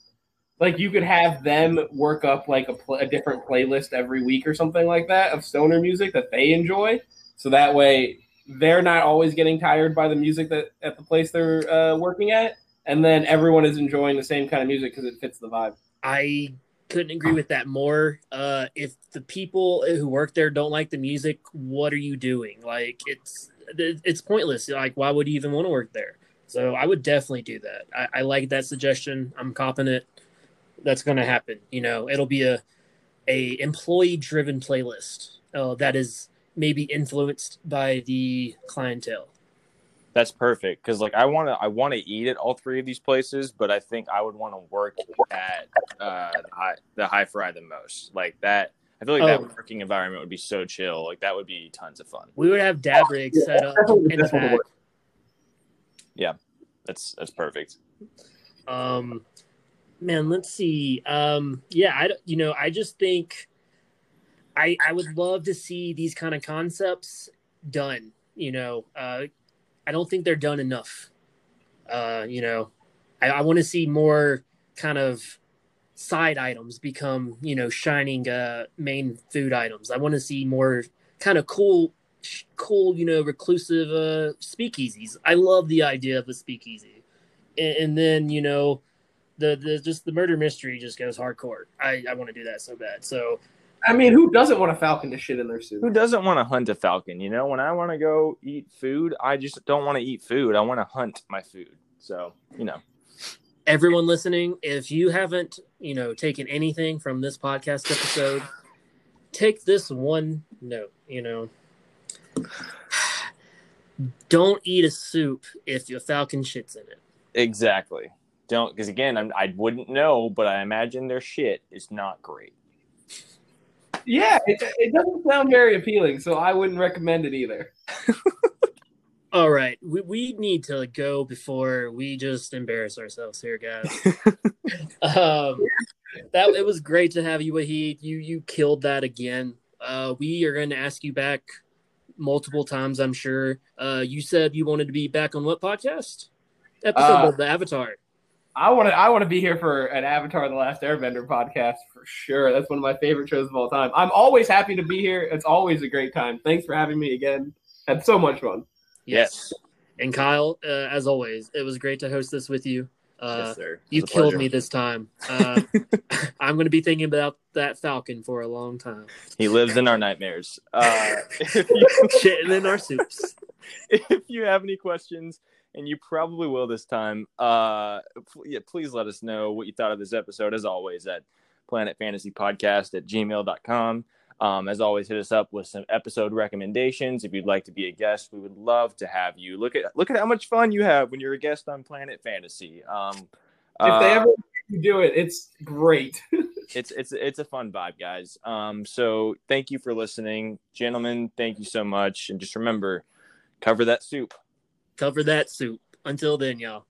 Speaker 3: like you could have them work up like a, pl- a different playlist every week or something like that of stoner music that they enjoy, so that way they're not always getting tired by the music that at the place they're uh, working at, and then everyone is enjoying the same kind of music because it fits the vibe.
Speaker 1: I couldn't agree with that more. Uh, if the people who work there don't like the music, what are you doing? Like it's it's pointless. Like why would you even want to work there? So I would definitely do that. I, I like that suggestion. I'm copping it. That's going to happen. You know, it'll be a a employee driven playlist uh, that is maybe influenced by the clientele.
Speaker 2: That's perfect because like I want to I want to eat at all three of these places, but I think I would want to work at uh, the high the high fry the most. Like that, I feel like
Speaker 1: Oh.
Speaker 2: that working environment would be so chill. Like that would be tons of fun.
Speaker 1: We would have dab rigs set up
Speaker 3: Definitely-
Speaker 1: in the back.
Speaker 3: work.
Speaker 2: That's that's perfect.
Speaker 1: Um, man, let's see. Um, yeah, I don't- you know I just think I I would love to see these kind of concepts done. You know, uh, I don't think they're done enough. Uh, you know, I, I want to see more kind of side items become you know shining uh main food items. I want to see more kind of cool cool you know reclusive uh speakeasies. I love the idea of a speakeasy and, and then you know the the just the murder mystery just goes hardcore. I I want to do that so bad. So
Speaker 3: I mean, who doesn't want a falcon to shit in their soup?
Speaker 2: Who doesn't want to hunt a falcon? You know, when I want to go eat food, I just don't want to eat food. I want to hunt my food. So you know,
Speaker 1: everyone listening, if you haven't you know taken anything from this podcast episode, take this one note. You know. Don't eat a soup if your falcon shits in it.
Speaker 2: exactly. Don't because again, I'm, I wouldn't know, but I imagine their shit is not great.
Speaker 3: Yeah, it, it doesn't sound very appealing, so I wouldn't recommend it either.
Speaker 1: All right, we, we need to go before we just embarrass ourselves here, guys. um, that it was great to have you, Wahid. You you killed that again. Uh, we are going to ask you back multiple times, I'm sure. Uh, you said you wanted to be back on what podcast? Episode
Speaker 3: Uh,
Speaker 1: of the Avatar.
Speaker 3: I want to. I want to be here for an Avatar: The Last Airbender podcast for sure. That's one of my favorite shows of all time. I'm always happy to be here. It's always a great time. Thanks for having me again. Had so much fun.
Speaker 2: Yes.
Speaker 1: And Kyle, uh, as always, it was great to host this with you. Uh,
Speaker 2: yes, sir.
Speaker 1: you killed
Speaker 2: pleasure.
Speaker 1: me this time. Uh, I'm going to be thinking about that Falcon for a long time.
Speaker 2: He lives in our nightmares. Uh, if, you,
Speaker 1: Shitting in our soups.
Speaker 2: if you have any questions, and you probably will this time, uh, yeah, please let us know what you thought of this episode. As always, at Planet Fantasy Podcast at gmail.com. Um, as always, hit us up with some episode recommendations. If you'd like to be a guest, we would love to have you. Look at look at how much fun you have when you're a guest on Planet Fantasy. Um,
Speaker 3: If they
Speaker 2: uh,
Speaker 3: ever you do it, it's great.
Speaker 2: it's it's it's a fun vibe, guys. Um, so thank you for listening, gentlemen. Thank you so much, and just remember, cover that soup.
Speaker 1: Cover that soup. Until then, y'all.